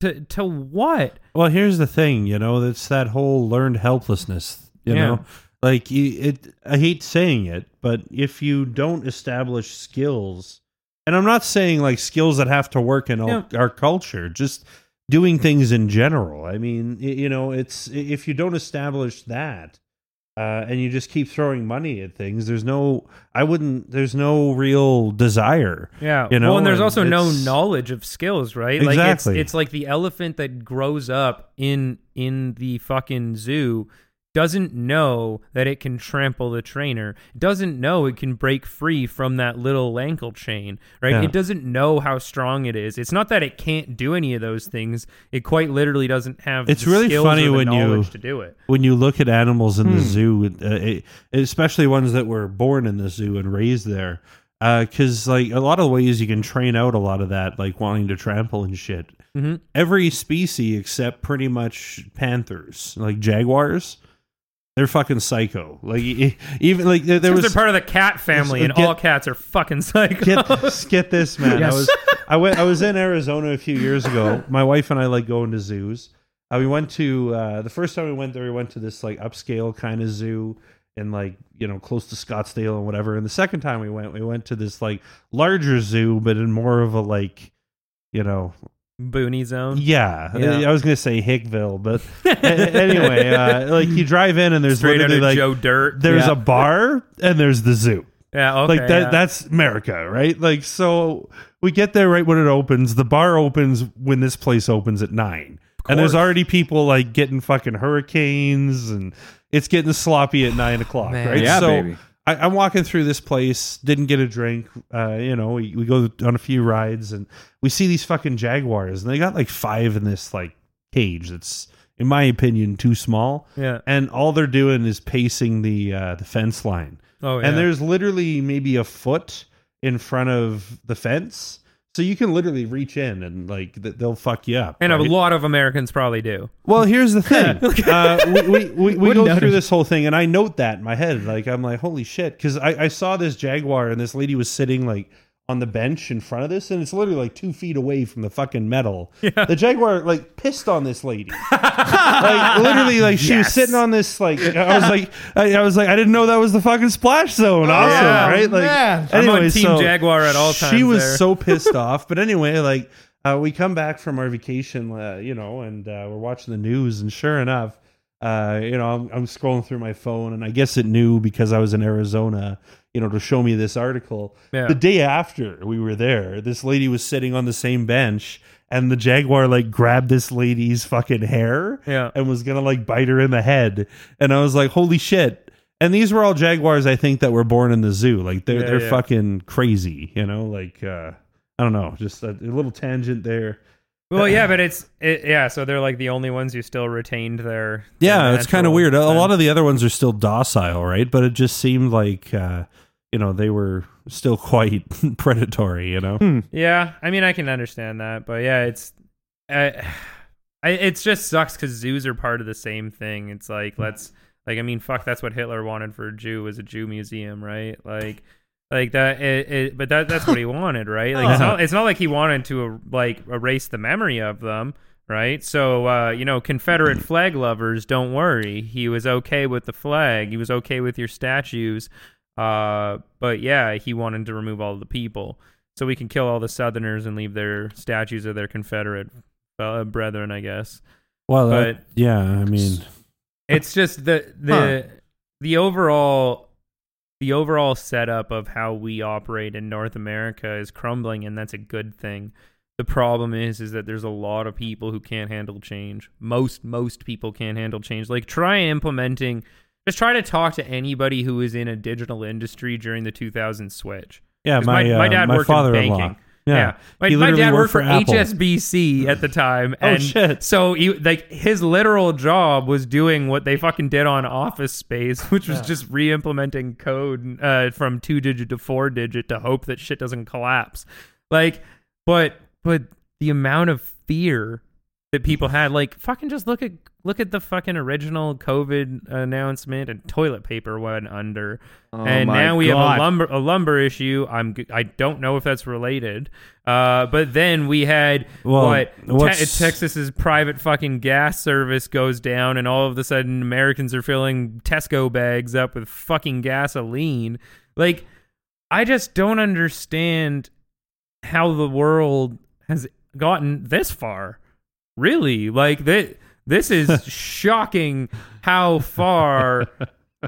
to to what? Well, here's the thing, you know, it's that whole learned helplessness, you Yeah. know. Like you, it, I hate saying it, but if you don't establish skills, and I'm not saying like skills that have to work in all, our culture, just doing things in general. I mean, you know, it's if you don't establish that, uh, and you just keep throwing money at things, there's no, I wouldn't, there's no real desire. Yeah. You know, well, and there's and also no knowledge of skills, right? Exactly. Like it's it's like the elephant that grows up in in the fucking zoo doesn't know that it can trample the trainer. Doesn't know it can break free from that little ankle chain, right? Yeah. It doesn't know how strong it is. It's not that it can't do any of those things. It quite literally doesn't have It's the really skills funny or the when you- to do it. when you look at animals in the Hmm. zoo, uh, it, especially ones that were born in the zoo and raised there, because like a lot of ways you can train out a lot of that, like wanting to trample and shit. Mhm. Every species except pretty much panthers, like jaguars, they're fucking psycho. Like e- even like there, there was they're part of the cat family, and get- all cats are fucking psycho. get this, get this man. Yes. I was I went I was in Arizona a few years ago. My wife and I like going to zoos. Uh, we went to uh, the first time we went there. We went to this like upscale kind of zoo and like you know close to Scottsdale and whatever. And the second time we went, we went to this like larger zoo, but in more of a like you know Booney zone. yeah. Yeah. I was gonna say Hickville, but anyway, uh, like you drive in and there's Straight literally like Joe Dirt. there's Yeah. a bar and there's the zoo Yeah, okay. like that yeah. that's america right like so we get there right when it opens the bar opens when this place opens at nine and there's already people like getting fucking hurricanes and it's getting sloppy at nine o'clock Man. right Yeah, so baby. I, i'm walking through this place didn't get a drink uh you know we, we go on a few rides and we see these fucking jaguars and they got like five in this like cage that's in my opinion too small Yeah. and all they're doing is pacing the uh the fence line Oh, yeah. and there's literally maybe a foot in front of the fence so you can literally reach in and like th- they'll fuck you up and a lot of Americans probably do. well here's the thing. Uh, we, we, we, we go doubt through this whole thing and i note that in my head. Like i'm like holy shit. Because I, I saw this jaguar and this lady was sitting like on the bench in front of this and it's literally like two feet away from the fucking metal the jaguar like pissed on this lady like literally like she was Yes. sitting on this like i was like I, I was like i didn't know that was the fucking splash zone awesome yeah. right like man. I'm on anyway, Team so Jaguar at all times. she times was there. so pissed off but anyway like uh, we come back from our vacation uh, you know and uh, we're watching the news and sure enough uh, you know I'm, I'm scrolling through my phone and i guess it knew because i was in arizona you know to show me this article Yeah. the day after we were there this lady was sitting on the same bench and the jaguar like grabbed this lady's fucking hair Yeah. and was gonna like bite her in the head and i was like holy shit and these were all jaguars i think that were born in the zoo like they're Yeah, they're yeah. fucking crazy you know like uh i don't know just a, a little tangent there Well, yeah, but it's it, yeah. So they're like the only ones who still retained their. yeah it's kind of weird a, a lot of the other ones are still docile right but it just seemed like uh you know they were still quite predatory you know Hmm. Yeah, I mean, I can understand that, but yeah, it's. I, I it just sucks because zoos are part of the same thing. It's like let's like I mean, fuck, that's what Hitler wanted for a Jew was a Jew museum, right? Like. Like that, it, it, but that that's what he wanted, right? Like it's not, it's not like he wanted to like erase the memory of them, right? So uh, you know, Confederate flag lovers, don't worry. He was okay with the flag. He was okay with your statues. Uh, but yeah, he wanted to remove all the people so we can kill all the Southerners and leave their statues of their Confederate uh, brethren, I guess. well But- that- yeah i mean It's just the the the overall the overall setup of how we operate in North America is crumbling, and that's a good thing. The problem is, is that there's a lot of people who can't handle change. Most most people can't handle change. Like try implementing. Just try to talk to anybody who was in a digital industry during the 2000 switch. Yeah, my, my, uh, my dad my worked in banking. yeah, Yeah, My, my dad worked worked for, Apple. HSBC at the time. Oh, And shit. So he like his literal job was doing what they fucking did on Office Space, which was Yeah. just re-implementing code uh, from two digit to four digit to hope that shit doesn't collapse. Like, but but the amount of fear that people had. Like fucking just look at look at the fucking original COVID announcement and toilet paper went under, Oh and now we have a lumber a lumber issue. I'm I don't know if that's related. Uh, but then we had Well, what Te- Texas's private fucking gas service goes down, and all of a sudden Americans are filling Tesco bags up with fucking gasoline. Like, I just don't understand how the world has gotten this far. Really, like that. This is shocking. How far?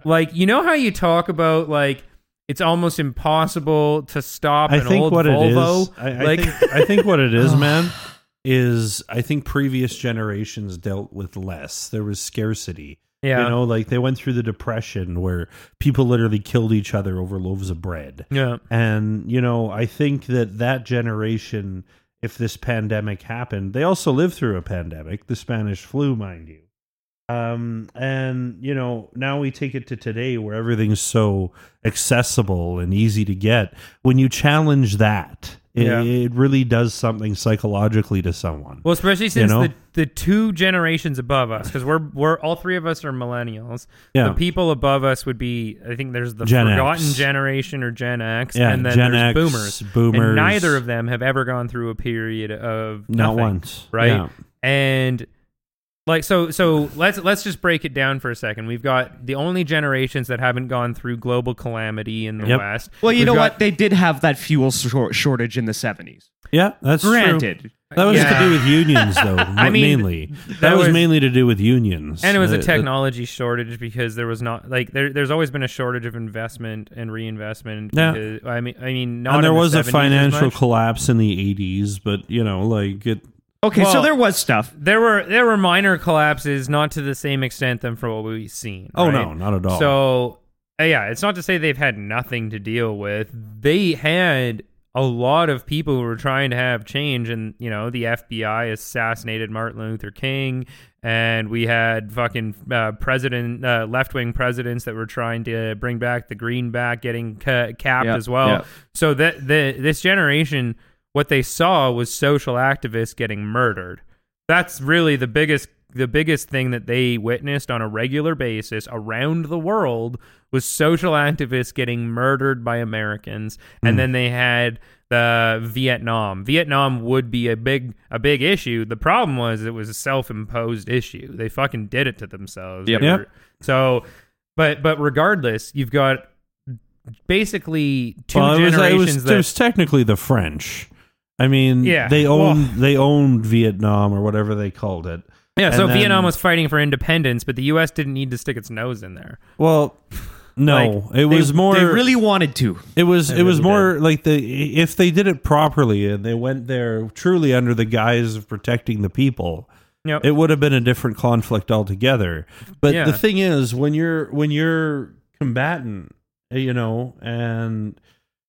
Like, you know how you talk about like it's almost impossible to stop I an think old what Volvo. it is. I, I like, think I think what it is, man, is I think previous generations dealt with less. There was scarcity. yeah, You know, like they went through the depression where people literally killed each other over loaves of bread. yeah, And, you know, I think that that generation, if this pandemic happened, they also lived through a pandemic, the Spanish flu, mind you. Um, and, you know, now we take it to today where everything's so accessible and easy to get. When you challenge that, it, Yeah. it really does something psychologically to someone. Well, especially since you know? the, the two generations above us, because we're we're all three of us are millennials. Yeah. The people above us would be, I think, there's the Gen forgotten X. generation or Gen X, Yeah, and then Gen there's X, boomers. boomers. And neither of them have ever gone through a period of Not once. right? Yeah. And like so so let's let's just break it down for a second. We've got the only generations that haven't gone through global calamity in the Yep. West. Well, you We've know got- what? They did have that fuel shor- shortage in the 70s. Yeah, that's true. Granted. That was Yeah. to do with unions, though. I mean, mainly that, that was, was- mainly to do with unions, And it was Uh, a the- technology shortage because there was not like there. There's always been a shortage of investment and reinvestment. Yeah. because- I mean, I mean, not and there in the was a 70s as financial collapse in the '80s, but you know, like it. Okay, so there was stuff. There were there were minor collapses, not to the same extent than for what we've seen. Oh right? no, not at all. So uh, yeah, it's not to say they've had nothing to deal with. They had a lot of people who were trying to have change, and you know, the FBI assassinated Martin Luther King, and we had fucking uh, president, uh, left wing presidents that were trying to bring back the greenback, getting ca- capped Yeah, as well. yeah. So that the this generation, what they saw was social activists getting murdered. That's really the biggest the biggest thing that they witnessed on a regular basis around the world was social activists getting murdered by Americans. And hmm. then they had the Vietnam. Vietnam would be a big a big issue. The problem was it was a self-imposed issue. They fucking did it to themselves. Yep. Were- So but but regardless, you've got basically two well, it was, generations it was, that it was technically the French. I mean, Yeah, they well- owned they owned Vietnam or whatever they called it. Yeah, so then- Vietnam was fighting for independence, but the U.S. didn't need to stick its nose in there. Well, no, it was they, more. They really wanted to. It was They it was really more like the if they did it properly and they went there truly under the guise of protecting the people, Yep. it would have been a different conflict altogether. But Yeah. the thing is, when you're when you're combatant, you know, and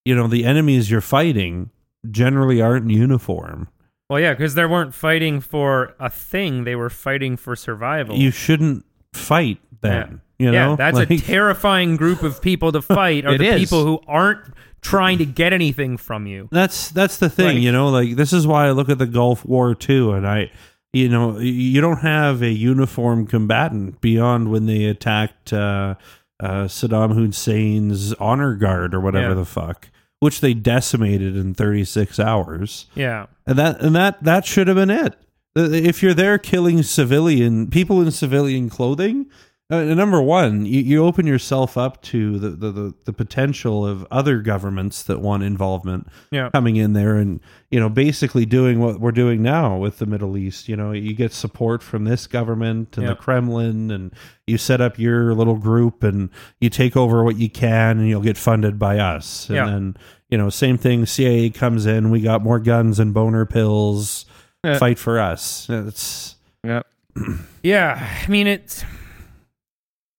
you know the enemies you're fighting generally aren't in uniform. well, yeah, because they weren't fighting for a thing; they were fighting for survival. You shouldn't fight then. You know, yeah, that's a terrifying group of people to fight. Are the is. people who aren't trying to get anything from you? That's that's the thing, Like- you know. Like this is why I look at the Gulf War too, and I, you know, you don't have a uniform combatant beyond when they attacked uh, uh, Saddam Hussein's honor guard or whatever Yeah. the fuck, which they decimated in 36 hours, Yeah, and that and that that should have been it. Uh, If you're there killing civilian people in civilian clothing. Uh, number one, you, you open yourself up to the, the, the, the potential of other governments that want involvement yeah, coming in there and you know basically doing what we're doing now with the Middle East. You know, you get support from this government and Yeah. the Kremlin, and you set up your little group and you take over what you can, and you'll get funded by us. And Yeah. then you know, same thing. CIA comes in, we got more guns and boner pills. Yeah. Fight for us. It's Yeah. yeah. I mean, it's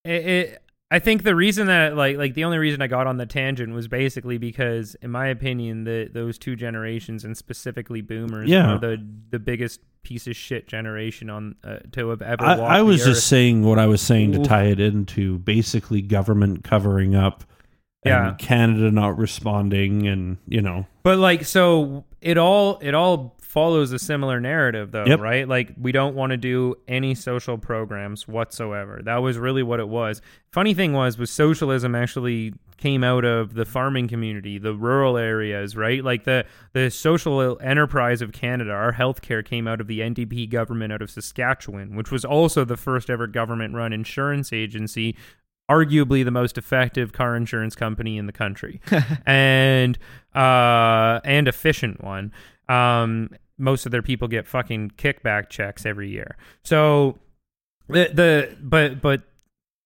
it, it. I think the reason that like like the only reason I got on the tangent was basically because, in my opinion, the those two generations and specifically boomers Yeah. are the the biggest piece of shit generation on uh, to have ever. I, I was just saying what I was saying to tie it into basically government covering up. Yeah. Canada not responding, and you know, But like, so it all it all follows a similar narrative though, Yep. right? Like we don't want to do any social programs whatsoever. That was really what it was. Funny thing was was socialism actually came out of the farming community, the rural areas, right? Like the the social enterprise of Canada, our healthcare came out of the NDP government out of Saskatchewan, which was also the first ever government run insurance agency arguably the most effective car insurance company in the country. And uh and efficient one. Um most of their people get fucking kickback checks every year. So the the but but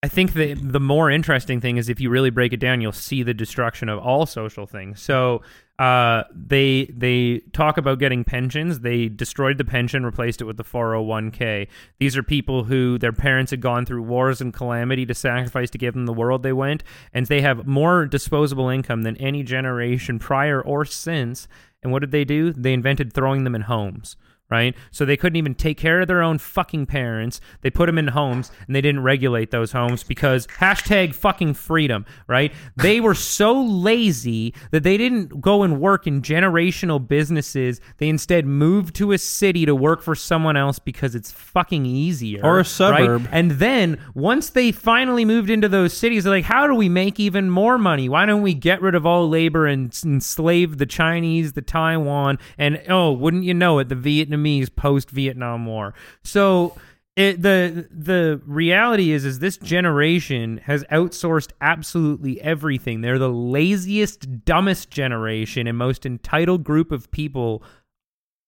I think the the more interesting thing is if you really break it down, you'll see the destruction of all social things. So uh, they they talk about getting pensions. They destroyed the pension, replaced it with the 401k. These are people who their parents had gone through wars and calamity to sacrifice to give them the world they went, and they have more disposable income than any generation prior or since. And what did they do? They invented throwing them in homes right? So they couldn't even take care of their own fucking parents. They put them in homes and they didn't regulate those homes because hashtag fucking freedom, right? They were so lazy that they didn't go and work in generational businesses. They instead moved to a city to work for someone else because it's fucking easier. Or a right? suburb. And then once they finally moved into those cities, they're like, how do we make even more money? Why don't we get rid of all labor and enslave the Chinese, the Taiwan, and oh, wouldn't you know it, the Vietnamese post Vietnam War. So it, the the reality is is this generation has outsourced absolutely everything. They're the laziest, dumbest generation and most entitled group of people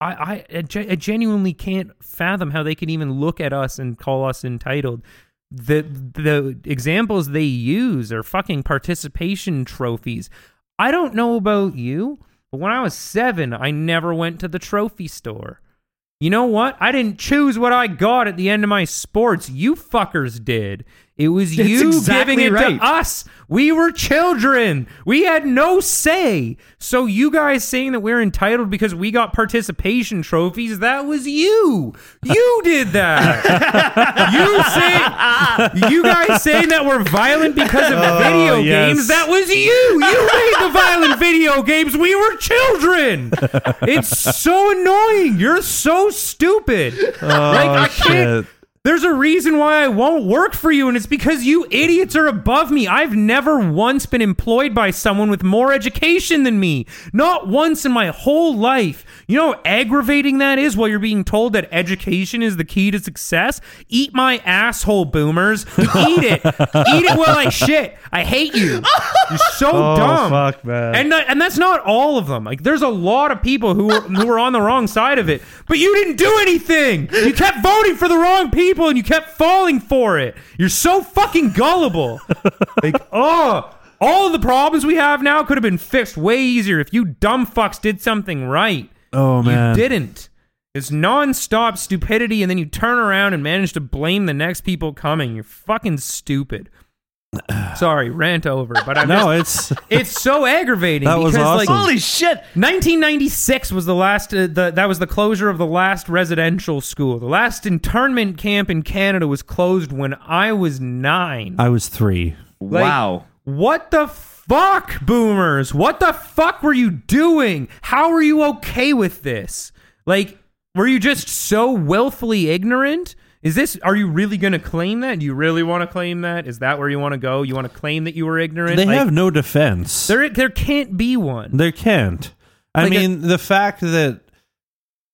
I, I, I genuinely can't fathom how they can even look at us and call us entitled. The the examples they use are fucking participation trophies. I don't know about you, but when I was seven, I never went to the trophy store. You know what? I didn't choose what I got at the end of my sports. You fuckers did. It was That's you exactly giving it right. to us. We were children. We had no say. So you guys saying that we're entitled because we got participation trophies, that was you. You did that. you say you guys saying that we're violent because of oh, video Oh, yes. games, that was you. You made the violent video games. We were children. It's so annoying. You're so stupid. Oh, like I can't shit. There's a reason why I won't work for you, and it's because you idiots are above me. I've never once been employed by someone with more education than me. Not once in my whole life. You know how aggravating that is while you're being told that education is the key to success? Eat my asshole, boomers. Eat it. Eat it while I shit. I hate you. You're so Oh, dumb. fuck, man. And and that's not all of them. Like there's a lot of people who who were on the wrong side of it, but you didn't do anything. You kept voting for the wrong people and you kept falling for it. You're so fucking gullible. like oh, all of the problems we have now could have been fixed way easier if you dumb fucks did something right. Oh man. You didn't. It's nonstop stupidity, and then you turn around and manage to blame the next people coming. You're fucking stupid. Sorry, rant over. But I'm No, just, it's it's so aggravating That was because like awesome. Holy shit! 1996 was the last uh, the that was the closure of the last residential school. The last internment camp in Canada was closed when I was 9. I was three. Like, wow. What the fuck, boomers? What the fuck were you doing? How were you okay with this? Like, were you just so willfully ignorant? Is this, are you really going to claim that? Do you really want to claim that? Is that where you want to go? You want to claim that you were ignorant? They Like, have no defense. there, there can't be one. There can't. I Like a- mean, the fact that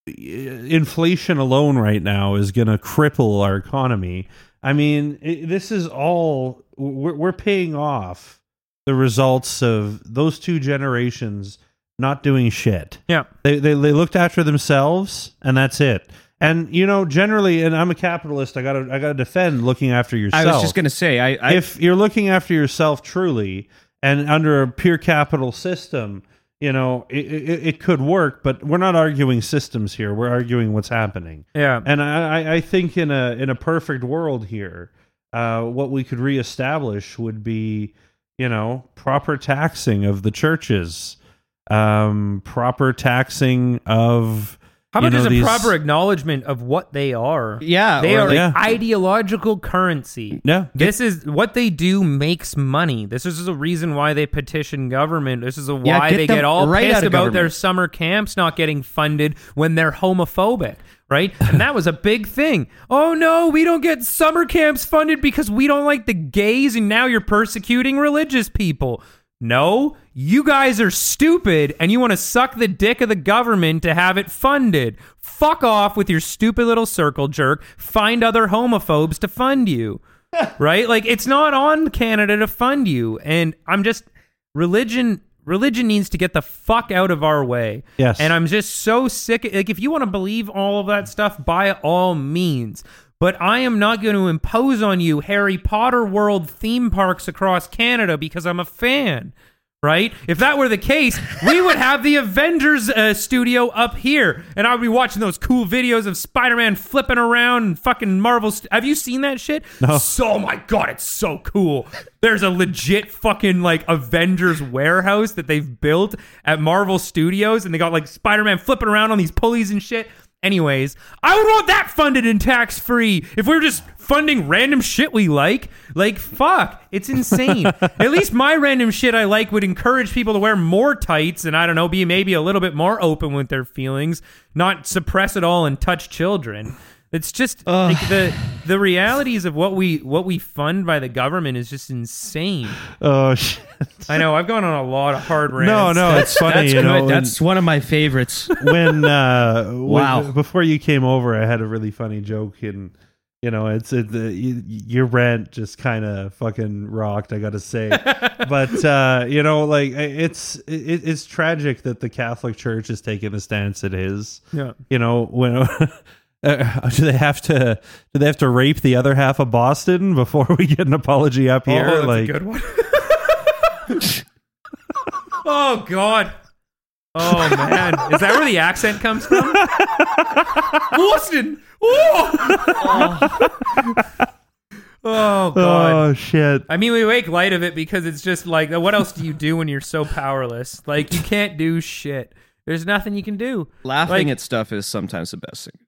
uh, inflation alone right now is going to cripple our economy. I mean, i this is all we're, we're paying off the results of those two generations not doing shit. Yeah. They, they they looked after themselves, and that's it. And you know, generally, and I'm a capitalist. I gotta I gotta defend looking after yourself. I was just gonna say, I, I if you're looking after yourself truly and under a pure capital system, you know, it, it, it could work, but we're not arguing systems here. We're arguing what's happening. Yeah. And I, I- I think in a in a perfect world here, uh, what we could reestablish would be, you know, proper taxing of the churches, um, proper taxing of How you about know, just a these- proper acknowledgement of what they are? Yeah, They or are like- ideological currency. Yeah. This is what they do makes money. This is the reason why they petition government. This is a Yeah, why get they get all right pissed about their summer camps not getting funded when they're homophobic. Right? And that was a big thing. Oh no, we don't get summer camps funded because we don't like the gays and now you're persecuting religious people. No, you guys are stupid and you want to suck the dick of the government to have it funded. Fuck off with your stupid little circle jerk. Find other homophobes to fund you. right? Like it's not on Canada to fund you. And I'm just religion religion needs to get the fuck out of our way. Yes. And I'm just so sick like if you want to believe all of that stuff by all means. But I am not going to impose on you Harry Potter World theme parks across Canada because I'm a fan. Right? If that were the case, we would have the Avengers uh, studio up here, and I would be watching those cool videos of Spider-Man flipping around and fucking Marvel. St- have you seen that shit? No. So, oh my god, it's so cool. There's a legit fucking like Avengers warehouse that they've built at Marvel Studios, and they got like Spider-Man flipping around on these pulleys and shit. Anyways, I would want that funded and tax free. If we were just funding random shit we like, like fuck, it's insane. At least my random shit I like would encourage people to wear more tights and I don't know, be maybe a little bit more open with their feelings, not suppress it all and touch children. It's just like the the realities of what we what we fund by the government is just insane. Oh shit. I know I've gone on a lot of hard rants. No, no, it's funny. That's you know, when- That's one of my favorites. when uh when- Wow. before you came over i had a really funny joke and you know it's it, the, y- your rant just kind of fucking rocked i gotta say but uh you know like it's it, it's tragic that the catholic church is taking the stance it is Yeah. you know when uh, do they have to do they have to rape the other half of boston before we get an apology up here Oh, that's like a good one. oh God. Oh man, is that where the accent comes from? Boston. Oh. oh God. oh shit I mean, we make light of it because it's just like, what else do you do when you're so powerless? Like, you can't do shit. There's nothing you can do. Laughing Like- at stuff is sometimes the best thing.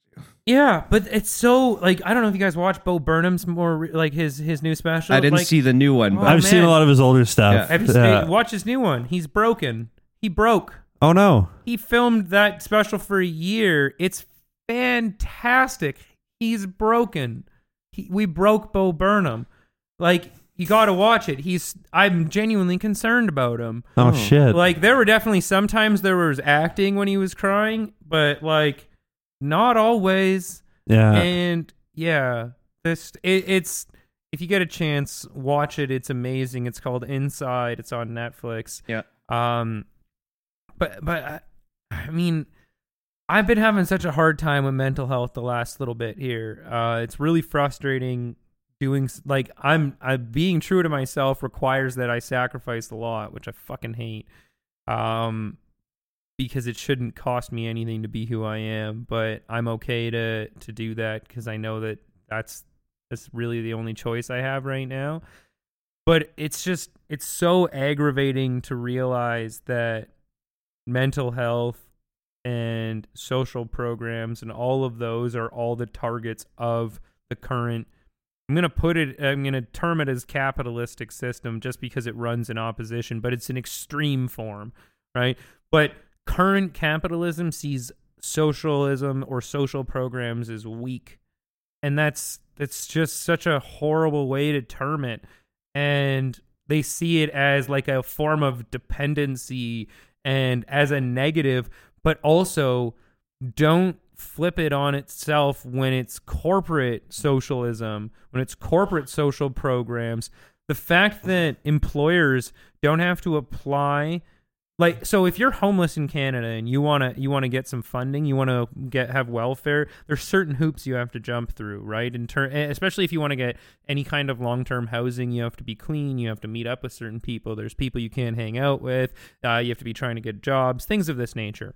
Yeah, but it's so like I don't know if you guys watch Bo Burnham's more like his his new special. I didn't like, see the new one, Oh, but i've seen a lot of his older stuff Have you Uh, seen, watch his new one? He's broken. He broke. oh no He filmed that special for a year. It's fantastic. He's broken. He, we broke Bo Burnham. Like you got to watch it. He's. I'm genuinely concerned about him. oh shit Like there were definitely sometimes there was acting when he was crying, but like not always. yeah and yeah, this it, it's if you get a chance, watch it. It's amazing. It's called Inside. It's on Netflix. yeah. Um, but but I, I mean, I've been having such a hard time with mental health the last little bit here. Uh, it's really frustrating doing like I'm I being true to myself requires that I sacrifice a lot, which I fucking hate. Um, because it shouldn't cost me anything to be who I am, but I'm okay to to do that because I know that that's that's really the only choice I have right now. But it's just it's so aggravating to realize that mental health and social programs and all of those are all the targets of the current I'm going to put it I'm going to term it as capitalistic system just because it runs in opposition, but it's an extreme form, right? But current capitalism sees socialism or social programs as weak. And that's that's just such a horrible way to term it. And they see it as like a form of dependency and as a negative, but also don't flip it on itself when it's corporate socialism, when it's corporate social programs. The fact that employers don't have to apply like so if you're homeless in Canada and you want to you want to get some funding, you want to get have welfare, there's certain hoops you have to jump through, right? In turn especially if you want to get any kind of long-term housing, you have to be clean, you have to meet up with certain people, there's people you can't hang out with, uh, you have to be trying to get jobs, things of this nature.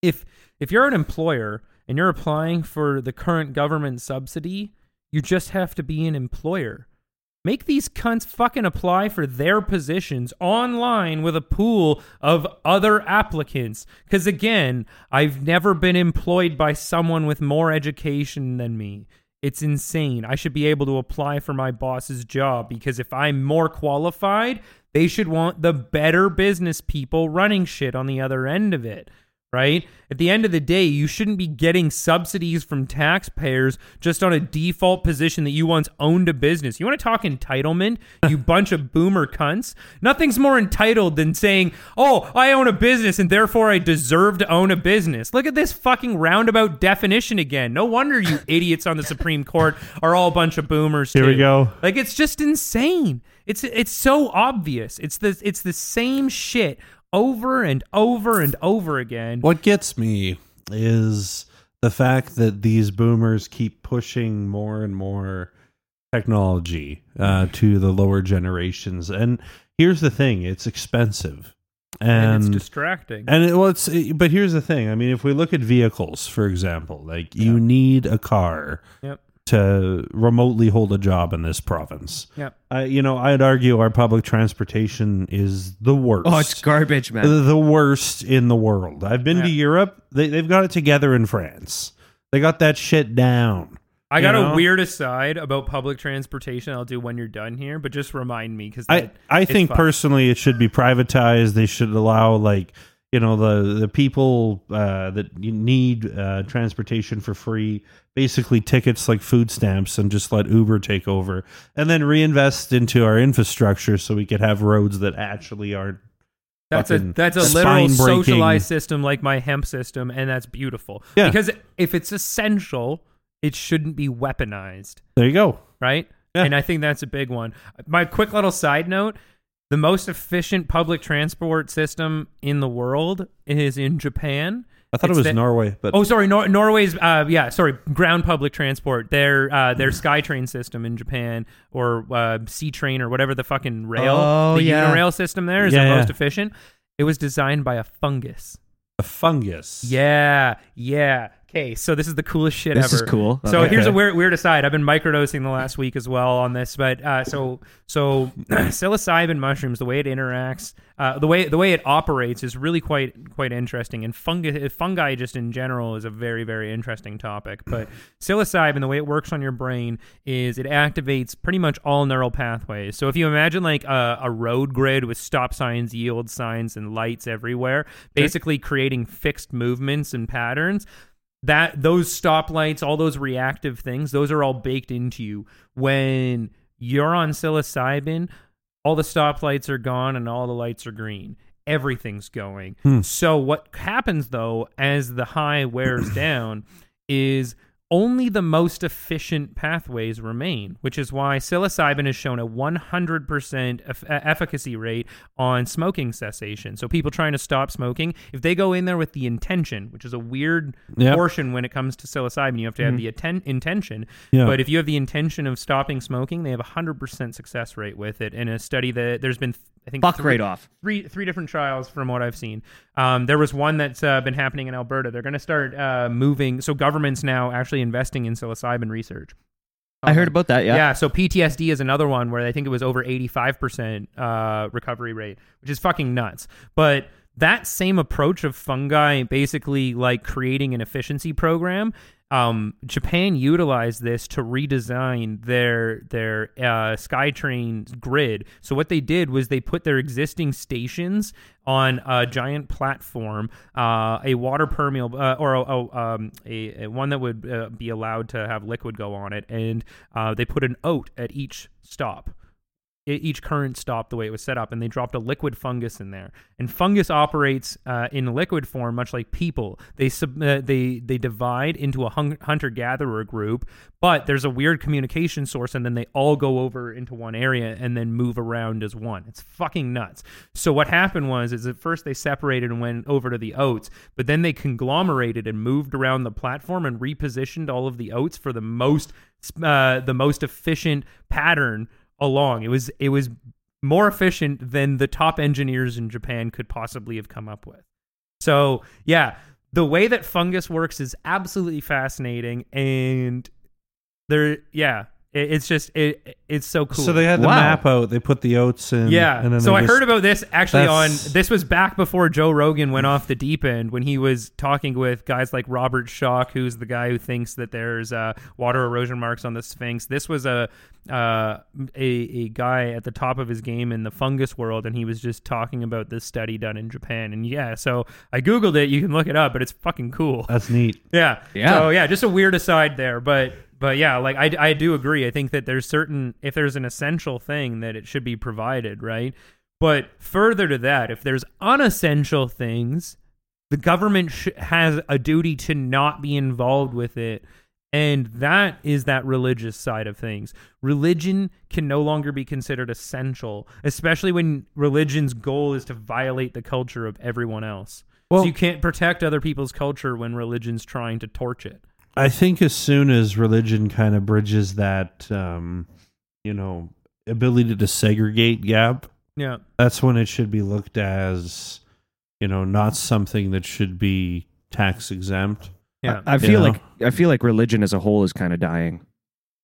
If if you're an employer and you're applying for the current government subsidy, you just have to be an employer. Make these cunts fucking apply for their positions online with a pool of other applicants. Because again, I've never been employed by someone with more education than me. It's insane. I should be able to apply for my boss's job because if I'm more qualified, they should want the better business people running shit on the other end of it right? At the end of the day, you shouldn't be getting subsidies from taxpayers just on a default position that you once owned a business. You want to talk entitlement, you bunch of boomer cunts? Nothing's more entitled than saying, oh, I own a business and therefore I deserve to own a business. Look at this fucking roundabout definition again. No wonder you idiots on the Supreme Court are all a bunch of boomers. Here we go. Like it's just insane. It's it's so obvious. It's the it's the same shit over and over and over again. What gets me is the fact that these boomers keep pushing more and more technology uh, to the lower generations. And here's the thing: it's expensive, and and it's distracting. and it, well, it's but here's the thing. I mean, if we look at vehicles, for example, like you need a car Yep. To remotely hold a job in this province. Yeah. I, you know, I'd argue our public transportation is the worst. Oh, it's garbage, man. the, the worst in the world. I've been to Europe. They, they've got it together in France. They got that shit down. I got know? a weird aside about public transportation. I'll do when you're done here, but just remind me because I, I think personally it should be privatized. They should allow like you know the the people uh, that need uh, transportation for free, basically tickets like food stamps, and just let Uber take over, and then reinvest into our infrastructure so we could have roads that actually aren't. That's a that's a literal socialized system like my hemp system, and that's beautiful. Yeah. Because if it's essential, it shouldn't be weaponized. There you go. right? Yeah. And I think that's a big one. My quick little side note the most efficient public transport system in the world is in Japan. I thought It's it was the- Norway, but Oh, sorry, Nor- Norway's. Uh, yeah, sorry, ground public transport. Their uh, their SkyTrain system in Japan, or uh, Sea Train, or whatever the fucking rail, Oh, the yeah. Unirail system there is Yeah, the yeah. most efficient. It was designed by a fungus. a fungus. Yeah, yeah. Okay, so this is the coolest shit This is ever. cool. So Okay. here's a weird weird aside. I've been microdosing the last week as well on this, but uh, so so psilocybin mushrooms, the way it interacts, uh, the way the way it operates is really quite quite interesting. And fungi fungi just in general is a very very interesting topic. But psilocybin, the way it works on your brain is it activates pretty much all neural pathways. So if you imagine like a, a road grid with stop signs, yield signs, and lights everywhere, basically creating fixed movements and patterns that those stoplights, all those reactive things, those are all baked into you. When you're on psilocybin, all the stoplights are gone and all the lights are green. Everything's going. Hmm. So what happens though, as the high wears down, is only the most efficient pathways remain, which is why psilocybin has shown a 100% eff- uh, efficacy rate on smoking cessation. So people trying to stop smoking, if they go in there with the intention, which is a weird Yep. portion when it comes to psilocybin, you have to have the atten- intention. Yeah. But if you have the intention of stopping smoking, they have a 100% success rate with it. In a study that there's been, I think, three- right off. three three different trials from what I've seen. Um, there was one that's uh, been happening in Alberta. They're going to start uh, moving. So governments now actually investing in psilocybin research. I heard Um, about that. Yeah. yeah. so PTSD is another one where I think it was over 85% uh, recovery rate, which is fucking nuts. But that same approach of fungi basically like creating an efficiency program, um, Japan utilized this to redesign their their uh, SkyTrain grid. So what they did was they put their existing stations on a giant platform, uh, a water permeable uh, or a, um, a, a one that would uh, be allowed to have liquid go on it, and uh, they put an oat at each stop each current stop the way it was set up and they dropped a liquid fungus in there. And fungus operates uh, in liquid form much like people. They sub- uh, they they divide into a hun- hunter gatherer group but there's a weird communication source and then they all go over into one area and then move around as one. It's fucking nuts. So what happened was is at first they separated and went over to the oats but then they conglomerated and moved around the platform and repositioned all of the oats for the most uh, the most efficient pattern along. It was it was more efficient than the top engineers in Japan could possibly have come up with. So yeah, the way that fungus works is absolutely fascinating, and there yeah. It, it's just it it's so cool. So they had the Wow. map out. They put the oats in. Yeah. And then so they I just- heard about this actually on That's- this was back before Joe Rogan went off the deep end when he was talking with guys like Robert Schoch, who's the guy who thinks that there's uh, water erosion marks on the Sphinx. This was a uh, a a guy at the top of his game in the fungus world, and he was just talking about this study done in Japan. And yeah, so I googled it. You can look it up, but it's fucking cool. That's neat. Yeah. Yeah. So yeah, just a weird aside there, but but yeah, like I I do agree. I think that there's certain if there's an essential thing that it should be provided, right? But further to that, if there's unessential things, the government sh- has a duty to not be involved with it. And that is that religious side of things. Religion can no longer be considered essential, especially when religion's goal is to violate the culture of everyone else. Well- so you can't protect other people's culture when religion's trying to torch it. I think as soon as religion kind of bridges that, um, you know, ability to segregate gap, Yeah. that's when it should be looked as, you know, not something that should be tax exempt. Yeah. I, I feel Yeah. like I feel like religion as a whole is kind of dying.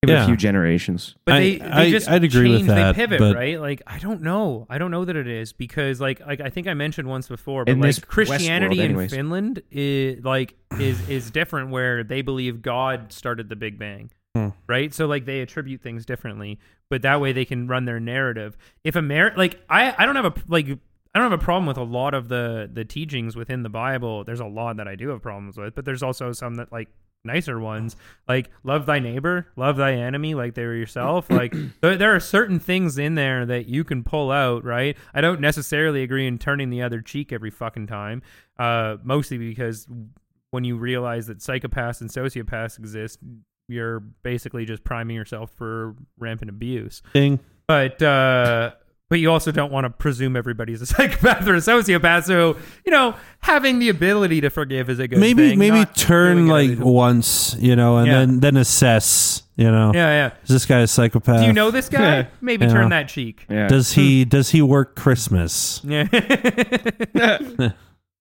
Give it Yeah. a few generations. But I- they, they I- just I'd agree with change, that, They pivot, but- right? Like I don't know. I don't know that it is because like like I think I mentioned once before, but In like Christianity Westworld in. Finland is like is is different where they believe God started the Big Bang. Hmm. Right? So like they attribute things differently, but that way they can run their narrative. If America like I I don't have a like I don't have a problem with a lot of the the teachings within the Bible. There's a lot that I do have problems with, but there's also some that like nicer ones. Like love thy neighbor love thy enemy like they were yourself. Like there, there are certain things in there that you can pull out right? I don't necessarily agree in turning the other cheek every fucking time uh mostly because when you realize that psychopaths and sociopaths exist you're basically just priming yourself for rampant abuse. Ding. but uh but you also don't want to presume everybody's a psychopath or a sociopath so you know having the ability to forgive is a good maybe thing, maybe not turn doing like once, you know, and Yeah. then then assess, you know, yeah yeah is this guy a psychopath? do you know this guy Yeah. maybe Yeah. turn that cheek Yeah. Does he does he work Christmas? yeah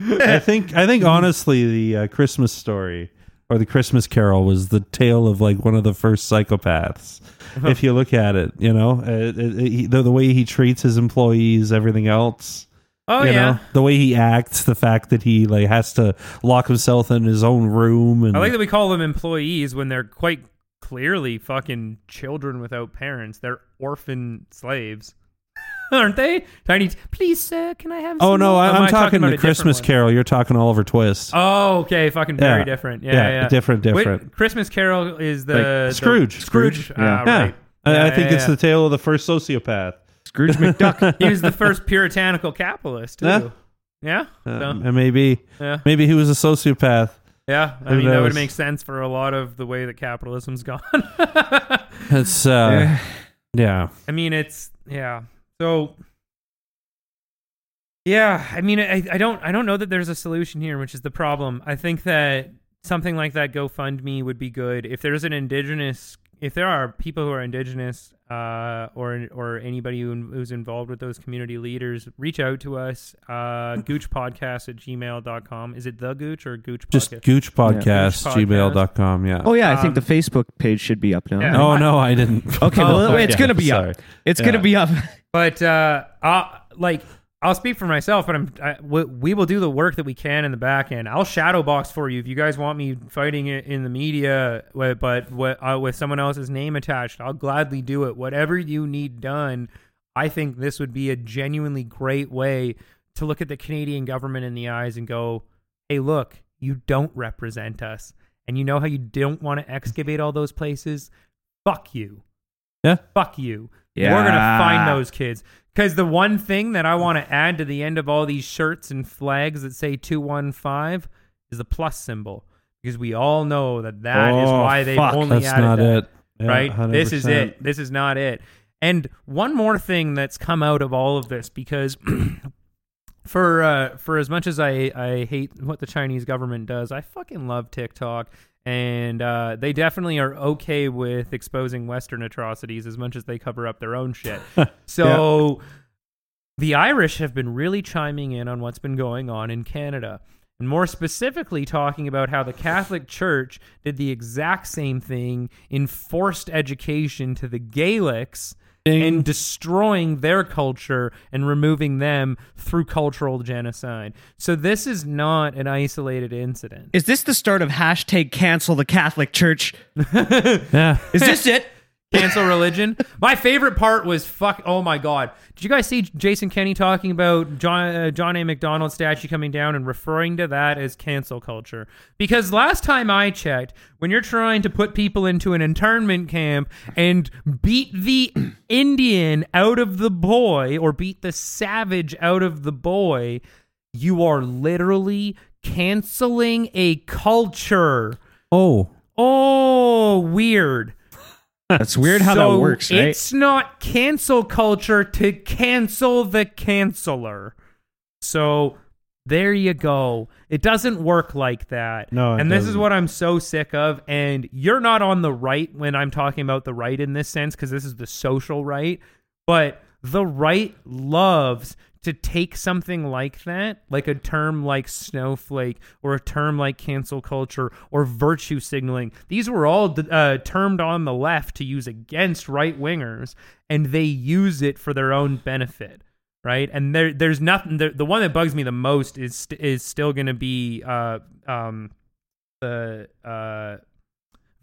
I think I think honestly the uh, Christmas story or the Christmas Carol was the tale of like one of the first psychopaths. If you look at it, you know, uh, it, it, he, the, the way he treats his employees, everything else. oh you yeah know, the way he acts, the fact that he like has to lock himself in his own room, and I like that we call them employees when they're quite clearly fucking children without parents. They're orphan slaves, aren't they? Tiny, please, sir, can I have? oh some no, more?" I, Am I'm I talking about the a different Christmas one? Carol. You're talking Oliver Twist. Oh, okay, fucking very Yeah. different. Yeah, Yeah, yeah, different, Wait, different. Christmas Carol is the, Like the- Scrooge. Scrooge. Scrooge, Ah, yeah. yeah, right. I, Yeah, I think yeah, it's yeah. the tale of the first sociopath. Scrooge McDuck. he was the first puritanical capitalist too. Yeah. Yeah, Uh, so, and maybe yeah, maybe he was a sociopath. yeah. I Who mean, that knows? would make sense for a lot of the way that capitalism's gone. It's uh, yeah. I mean, it's yeah. So yeah, I mean, I, I don't I don't know that there's a solution here, which is the problem. I think that something like that GoFundMe would be good if there's an indigenous. If there are people who are indigenous, uh, or or anybody who, who's involved with those community leaders, reach out to us. Uh, goochpodcast at gmail.com. Is it the Gooch or Gooch Just Podcast? gooch podcast, Gooch podcast. gmail.com. Yeah. Oh yeah, I Um, think the Facebook page should be up now. yeah. Oh no, I didn't. Okay, Oh, well, it's yeah, gonna be sorry. up. It's Yeah. gonna be up. But uh, I'll, like I'll speak for myself, but I'm I, we, we will do the work that we can in the back end. I'll shadow box for you if you guys want me fighting it in the media, but uh, with someone else's name attached. I'll gladly do it. Whatever you need done, I think this would be a genuinely great way to look at the Canadian government in the eyes and go, "Hey, look, you don't represent us, and you know how you don't want to excavate all those places. Fuck you." Yeah. Fuck you. We're gonna find those kids. Because the one thing that I want to add to the end of all these shirts and flags that say two one five is the plus symbol. Because we all know that that is Oh, why they've fuck. only That's added not that it. Yeah, right? This is it. This is not it. And one more thing that's come out of all of this, because for uh, for as much as I I hate what the Chinese government does, I fucking love TikTok. And uh, they definitely are okay with exposing Western atrocities as much as they cover up their own shit. so the Irish have been really chiming in on what's been going on in Canada. and more specifically talking about how the Catholic Church did the exact same thing in forced education to the Gaelics and destroying their culture and removing them through cultural genocide. So this is not an isolated incident. Is this the start of hashtag cancel the Catholic Church? yeah. Is this it? Cancel religion. My favorite part was fuck. Oh my god! Did you guys see Jason Kenney talking about John uh, John A. Macdonald statue coming down and referring to that as cancel culture? Because last time I checked, when you're trying to put people into an internment camp and beat the Indian out of the boy or beat the savage out of the boy, you are literally canceling a culture. Oh. Oh, weird. That's weird how So that works, right? It's not cancel culture to cancel the canceler. So there you go. It doesn't work like that. No, and this is doesn't. what I'm so sick of. And you're not on the right when I'm talking about the right in this sense, because this is the social right. But the right loves to take something like that, like a term like snowflake or a term like cancel culture or virtue signaling. These were all uh, termed on the left to use against right wingers, and they use it for their own benefit. Right, and there, there's nothing. The, the one that bugs me the most is is still going to be uh, um, the uh,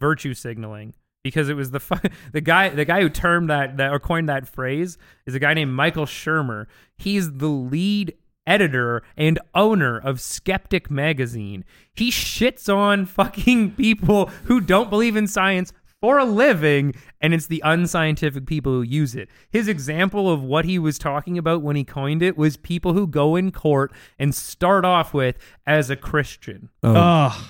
virtue signaling because it was the fu- the guy the guy who termed that that or coined that phrase is a guy named Michael Shermer. He's the lead editor and owner of Skeptic magazine. He shits on fucking people who don't believe in science for a living and it's the unscientific people who use it. His example of what he was talking about when he coined it was people who go in court and start off with as a Christian Oh. Ugh.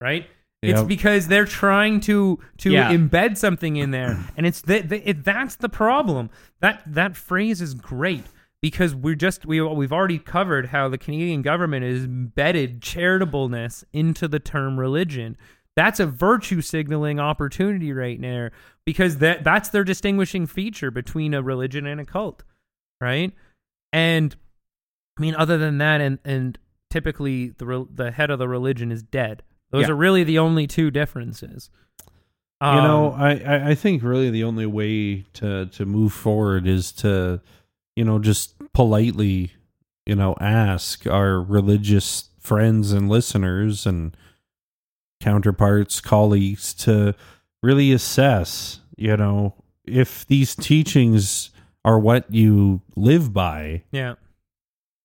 right? It's Yep. because they're trying to to Yeah. embed something in there, and it's that it, that's the problem. That that phrase is great because we're just we we've already covered how the Canadian government has embedded charitableness into the term religion. That's a virtue signaling opportunity right there because that that's their distinguishing feature between a religion and a cult, right? And I mean, other than that, and and typically the re- the head of the religion is dead. Those Yeah. are really the only two differences. you know, Um, I, I, I think really the only way to, to move forward is to, you know, just politely, you know, ask our religious friends and listeners and counterparts, colleagues to really assess, you know, if these teachings are what you live by, yeah,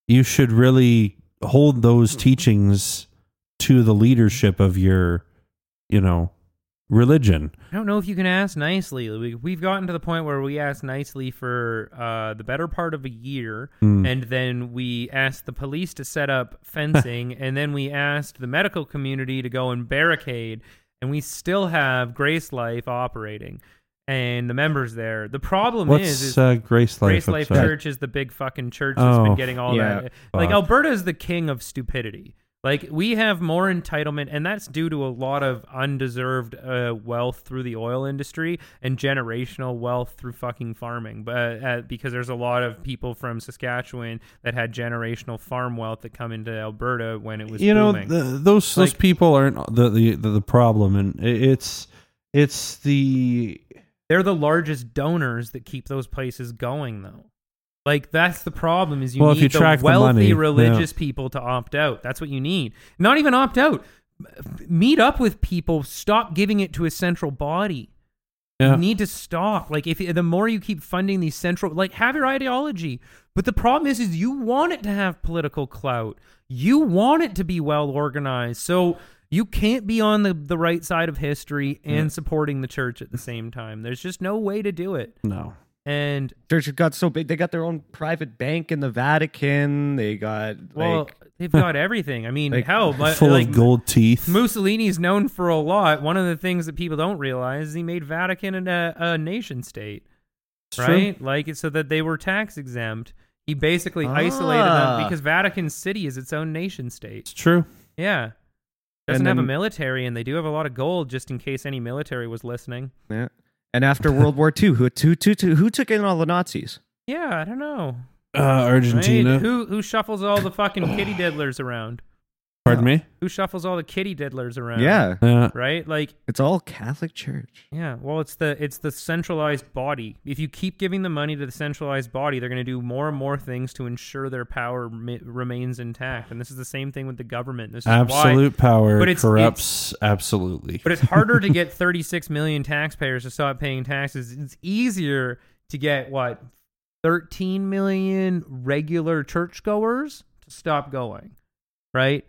you should really hold those teachings to the leadership of your, you know, religion. I don't know if you can ask nicely. We, we've gotten to the point where we ask nicely for uh, the better part of a year, Mm. and then we asked the police to set up fencing, and then we asked the medical community to go and barricade, and we still have Grace Life operating and the members there. The problem What's is, is uh, Grace Life? Grace Life. Church is the big fucking church that's Oh, been getting all yeah. that. Like Alberta is the king of stupidity. Like we have more entitlement, and that's due to a lot of undeserved uh, wealth through the oil industry and generational wealth through fucking farming. But uh, because there's a lot of people from Saskatchewan that had generational farm wealth that come into Alberta when it was you know booming. the, those those people aren't the, the the the problem, and it's it's the They're the largest donors that keep those places going, though. Like that's the problem is you Well, need you the track the wealthy money, yeah. religious people to opt out. That's what you need. Not even opt out. Meet up with people. Stop giving it to a central body. yeah. You need to stop. Like if the more you keep funding these central, like have your ideology. But the problem is, is you want it to have political clout. You want it to be well organized. So you can't be on the the right side of history and supporting the church at the same time. There's just no way to do it. no. And Church got so big, they got their own private bank in the Vatican. They got well, like they've got everything. I mean, Like, hell, but Full like of gold teeth. Mussolini's known for a lot. One of the things that people don't realize is he made Vatican a, a nation state. It's true. right? Like it's so that they were tax exempt. He basically isolated Ah. them because Vatican City is its own nation state. It's true. Yeah. Doesn't And have a military, and they do have a lot of gold, just in case any military was listening. yeah. And after World War II, who, who, who, who, who took in all the Nazis? Yeah, I don't know. Uh, Argentina. Right? Who who shuffles all the fucking kitty diddlers around? Pardon me. Who shuffles all the kitty diddlers around? Yeah, Yeah. Right? Like it's all Catholic Church. Yeah, well, it's the it's the centralized body. If you keep giving the money to the centralized body, they're going to do more and more things to ensure their power mi- remains intact. And this is the same thing with the government. This is why. Absolute power But it's- corrupts absolutely. But it's harder to get 36 million taxpayers to stop paying taxes. It's easier to get what 13 million regular churchgoers to stop going, right?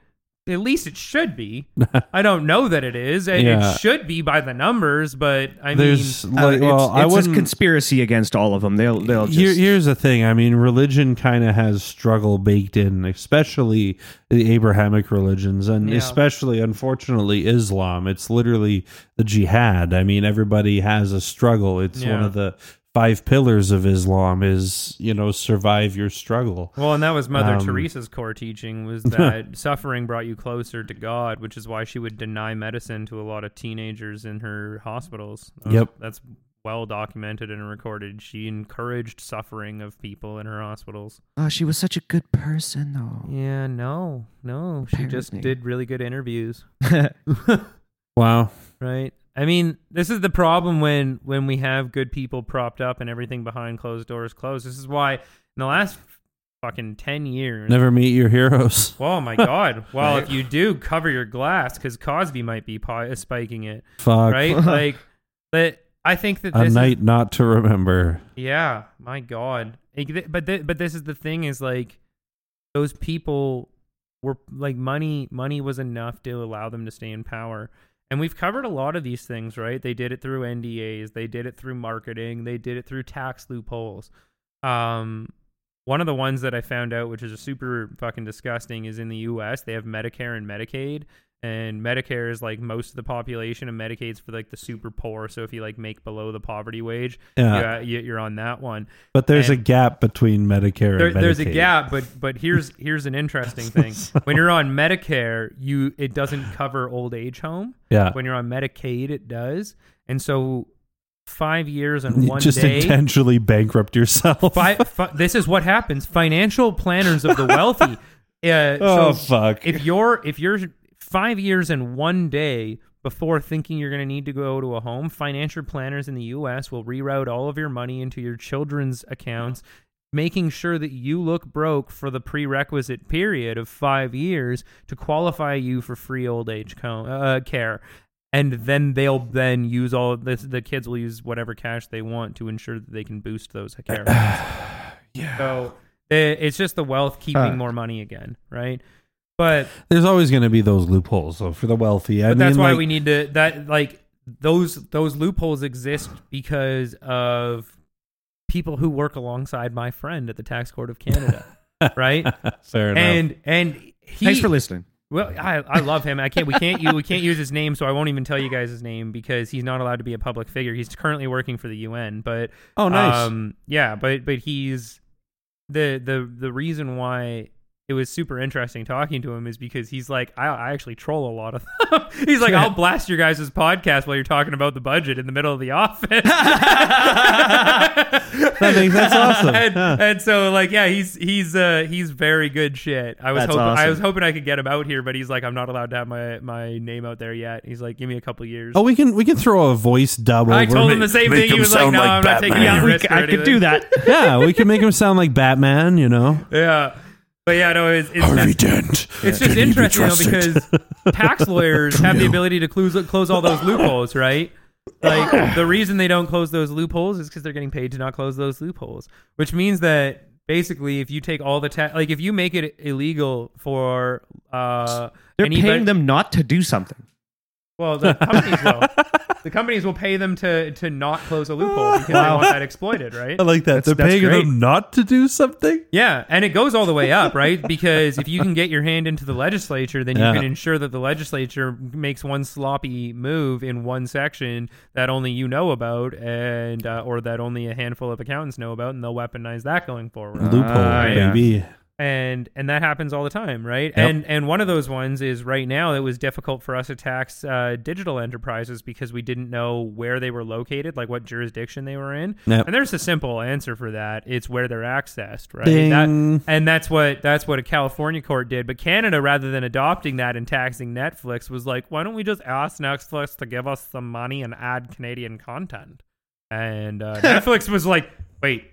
At least it should be. I don't know that it is. and Yeah. It should be by the numbers, but I There's mean, like, Uh, well, it's, I it's a conspiracy against all of them. They'll they'll just Here, here's the thing. I mean, religion kind of has struggle baked in, especially the Abrahamic religions, and Yeah. especially, unfortunately, Islam. It's literally the jihad. I mean, everybody has a struggle. It's one of the five pillars of Islam. Is you know, survive your struggle. Well, and that was Mother Um, Teresa's core teaching was that suffering brought you closer to God, which is why she would deny medicine to a lot of teenagers in her hospitals. That was- Yep. that's well documented and recorded. She encouraged suffering of people in her hospitals. Oh, she was such a good person, though. Yeah, no, no, she just did really good interviews, Wow. right? I mean, this is the problem when when we have good people propped up and everything behind closed doors closed. This is why in the last fucking 10 years Never meet your heroes. Oh my God! Well, if you do, cover your glass because Cosby might be uh, spiking it, Fuck. right? like, but I think that A night not to remember. yeah. My God! But th- but this is the thing is like those people were like money money was enough to allow them to stay in power. And we've covered a lot of these things, right? They did it through NDAs, they did it through marketing, they did it through tax loopholes. Um, one of the ones that I found out, which is a super fucking disgusting, is in the U.S. They have Medicare and Medicaid, and Medicare is like most of the population, and Medicaid's for like the super poor. So if you like make below the poverty wage, Yeah. you, you're on that one. But there's a gap between Medicare There, and Medicaid. there's a gap, but but here's here's an interesting thing. when you're on Medicare, you it doesn't cover old age home. Yeah. When you're on Medicaid, it does. And so five years and You one just day. intentionally bankrupt yourself. fi- fi- this is what happens. Financial planners of the wealthy. Uh, oh so fuck. if you're if you're five years and one day before thinking you're going to need to go to a home, financial planners in the U.S. will reroute all of your money into your children's accounts, making sure that you look broke for the prerequisite period of five years to qualify you for free old age co- uh, care. And then they'll then use all this. The kids will use whatever cash they want to ensure that they can boost those care. yeah. so eh, it's just the wealth keeping Huh. more money again, right? But There's always going to be those loopholes, though, for the wealthy. I but mean, that's why like, we need to that like those those loopholes exist because of people who work alongside my friend at the tax court of Canada, right? fair enough. And and he Thanks for listening. well, I, I love him. I can't. We can't. You, we can't use his name, so I won't even tell you guys his name because he's not allowed to be a public figure. He's currently working for the UN, but oh, nice. um, yeah, but but he's the the the reason why it was super interesting talking to him is because he's like I, I actually troll a lot of them. he's like I'll blast your guys' podcast while you're talking about the budget in the middle of the office. That makes- that's awesome. and, Huh. and so like yeah, he's he's uh he's very good shit. I was That's hoping I was hoping I could get him out here, but he's like I'm not allowed to have my my name out there yet. He's like give me a couple years. oh, we can we can throw a voice dub I over. told him the same make thing. He was like, sound "No, I'm not taking Batman." any Yeah, risk I could do that. yeah, we can make him sound like Batman. You know, Yeah. But yeah, no, it's, it's Harvey that's- Dent. It's Can just he be interesting though trusted? because tax lawyers have the ability to close close all those loopholes, right? Like the reason they don't close those loopholes is because they're getting paid to not close those loopholes, which means that basically, if you take all the tax, like if you make it illegal for uh, They're anybody- paying them not to do something. Well, the companies will. the companies will pay them to to not close a loophole because they want that exploited, right? I like that. They're that's paying great. him not to do something. Yeah, and it goes all the way up, right? Because if you can get your hand into the legislature, then you Yeah. can ensure that the legislature makes one sloppy move in one section that only you know about, and uh, or that only a handful of accountants know about, and they'll weaponize that going forward. Loophole, Ah, yeah. baby. And and that happens all the time, right? Yep. And and one of those ones is right now it was difficult for us to tax uh, digital enterprises because we didn't know where they were located, like what jurisdiction they were in. Yep. And there's a simple answer for that: it's where they're accessed, right? That- and that's what that's what a California court did. But Canada, rather than adopting that and taxing Netflix, was like, why don't we just ask Netflix to give us some money and add Canadian content? And uh, Netflix was like, wait,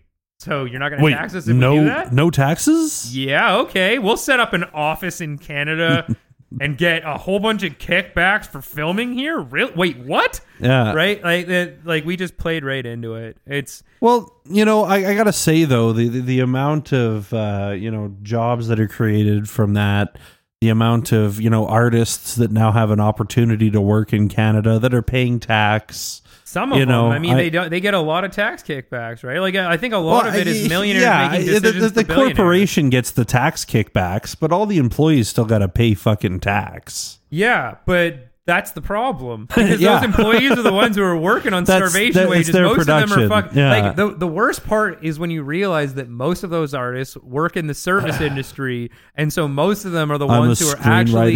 so you're not going to tax us if we do no, that? no taxes? Yeah, okay. We'll set up an office in Canada and get a whole bunch of kickbacks for filming here. Real? Wait, what? Yeah. right? Like that. Like we just played right into it. It's Well, you know, I, I gotta say though, the, the the amount of uh, you know jobs that are created from that, the amount of you know artists that now have an opportunity to work in Canada that are paying tax. Some of You know, them. I mean, I- they don't. They get a lot of tax kickbacks, right? Like I think a lot of it is millionaires yeah, making the- decisions. The, the billionaires. corporation gets the tax kickbacks, but all the employees still got to pay fucking tax. Yeah, but. That's the problem because Yeah. those employees are the ones who are working on starvation that- wages. Most of them are production. fuck. Yeah. Like the the worst part is when you realize that most of those artists work in the service industry, and so most of them are the I'm ones who are actually.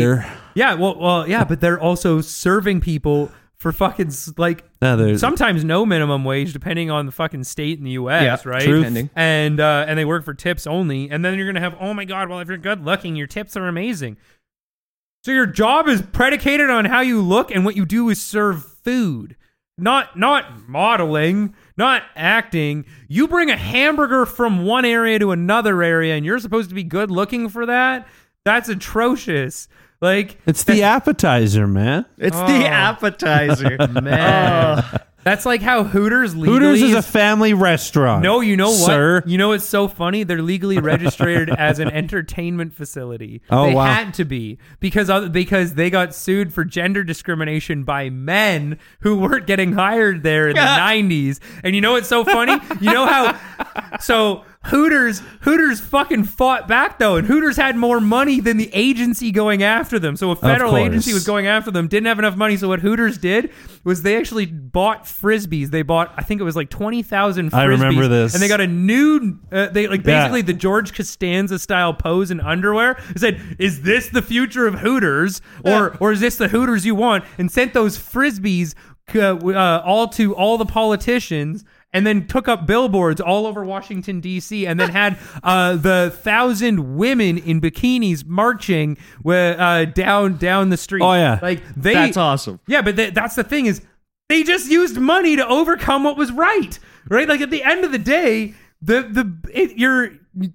Yeah, well, well, yeah, but they're also serving people for fucking like Yeah, there's- sometimes no minimum wage, depending on the fucking state in the U.S. Yeah, right? truth. Depending. And uh, and they work for tips only, and then you're gonna have oh my god, well if you're good looking, your tips are amazing. So your job is predicated on how you look, and what you do is serve food, not not modeling, not acting. You bring a hamburger from one area to another area, and you're supposed to be good looking for that. That's atrocious. Like It's the appetizer, man. It's Oh. the appetizer. man. Oh. That's like how Hooters legally Hooters is a family restaurant. No, you know what? sir? You know what's so funny? They're legally registered as an entertainment facility. Oh, they wow. had to be because other, because they got sued for gender discrimination by men who weren't getting hired there in the '90s. And you know what's so funny? You know how so Hooters Hooters fucking fought back though, and Hooters had more money than the agency going after them. So a federal agency was going after them, didn't have enough money. So what Hooters did was they actually bought frisbees. They bought I think it was like twenty thousand. I remember this. and they got a new Uh, they like Yeah. basically the George Costanza style pose in underwear. It said, "Is this the future of Hooters, or or is this the Hooters you want?" And sent those frisbees uh, uh, all to all the politicians. And then took up billboards all over Washington D.C. and then had uh, the thousand women in bikinis marching uh, down down the street. Oh, yeah. like they. That's awesome. Yeah, but th- that's the thing is they just used money to overcome what was right, right? Like at the end of the day, the the it, you're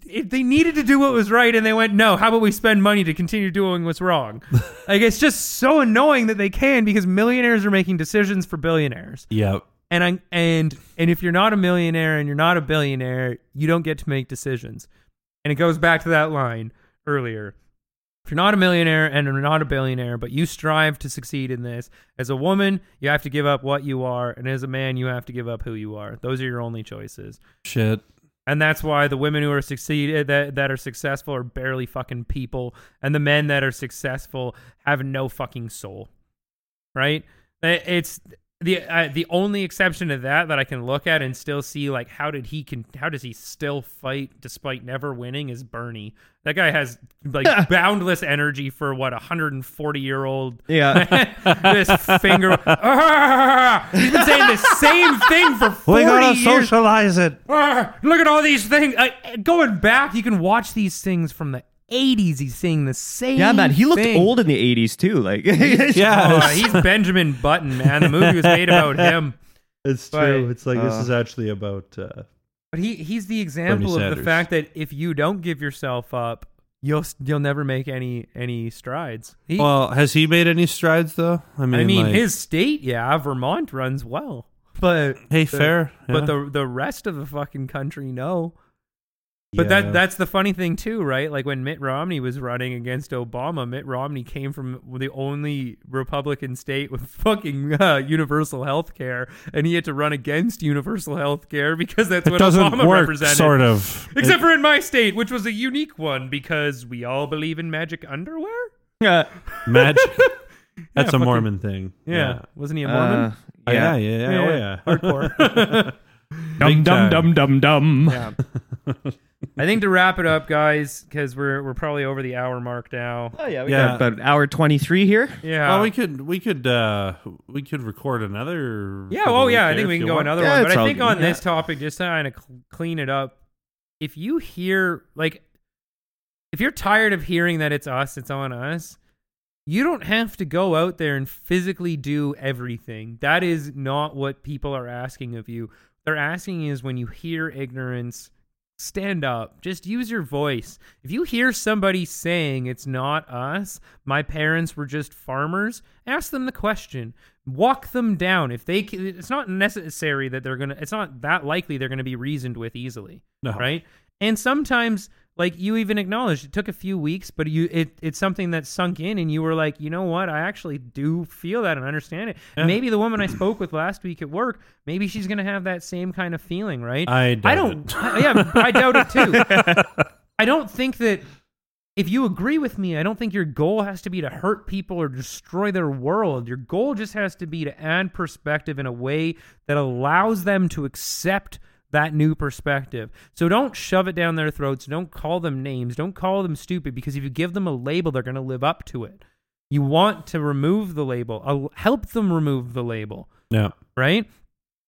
it, they needed to do what was right, and they went, no. How about we spend money to continue doing what's wrong? like it's just so annoying that they can because millionaires are making decisions for billionaires, Yep. And I and and if you're not a millionaire and you're not a billionaire, you don't get to make decisions, and it goes back to that line earlier. If you're not a millionaire and you're not a billionaire, but you strive to succeed in this, as a woman, you have to give up what you are, and as a man, you have to give up who you are. Those are your only choices. Shit. And that's why the women who are succeeded eh, that that are successful are barely fucking people, and the men that are successful have no fucking soul. Right? Eh, it's the uh, the only exception to that that I can look at and still see like how did he can how does he still fight despite never winning is Bernie. That guy has like boundless energy for what a 140 year old Yeah. this finger. Ah! he's been saying the same thing for 40 We gotta years. socialize it. Ah, look at all these things. Uh, going back, you can watch these things from the 80s. He's saying the same. yeah, man. He looked thing. old in the 80s too. Like, Yeah. Oh, he's Benjamin Button, man. The movie was made about him. It's But- true. It's like this Uh. is actually about. Uh, But he he's the example of the Sanders. fact that if you don't give yourself up, you'll you'll never make any any strides. He, well, has he made any strides though? I mean, I mean, like- his state, yeah, Vermont runs well, but Hey, the- fair. But yeah. the the rest of the fucking country, no. But Yeah. that that's the funny thing too, right? Like when Mitt Romney was running against Obama, Mitt Romney came from the only Republican state with fucking uh, universal health care, and he had to run against universal health care because that's it what doesn't Obama work. represented. Sort of. Except It- for in my state, which was a unique one because we all believe in magic underwear. uh, magic. That's a fucking- Mormon thing. Yeah, wasn't he a Mormon? uh, Oh, yeah. Yeah. Yeah. Oh yeah. hardcore. Big Dum dum dum dum dum. yeah. I think to wrap it up, guys, because we're we're probably over the hour mark now. Oh yeah, we Yeah. got about hour twenty three here. Yeah. Well, we could we could uh we could record another. Yeah, oh yeah, I think we can go want. another Yeah, one. But I think good. on Yeah. this topic, just to kind of clean it up, if you hear like, if you're tired of hearing that it's us, it's on us. You don't have to go out there and physically do everything. That is not what people are asking of you. They're asking is when you hear ignorance, stand up. Just use your voice. If you hear somebody saying it's not us, my parents were just farmers, ask them the question. Walk them down. If they, c- it's not necessary that they're gonna. It's not that likely they're gonna be reasoned with easily, No. right? And sometimes, like you even acknowledged, it took a few weeks, but you, it, it's something that sunk in, and you were like, you know what? I actually do feel that and understand it. Yeah. Maybe the woman I spoke with last week at work, maybe she's gonna have that same kind of feeling, right? I doubt I don't. it. I- yeah, I doubt it too. I don't think that if you agree with me, I don't think your goal has to be to hurt people or destroy their world. Your goal just has to be to add perspective in a way that allows them to accept that new perspective. So don't shove it down their throats. Don't call them names. Don't call them stupid because if you give them a label, they're going to live up to it. You want to remove the label. Help them remove the label Yeah. right?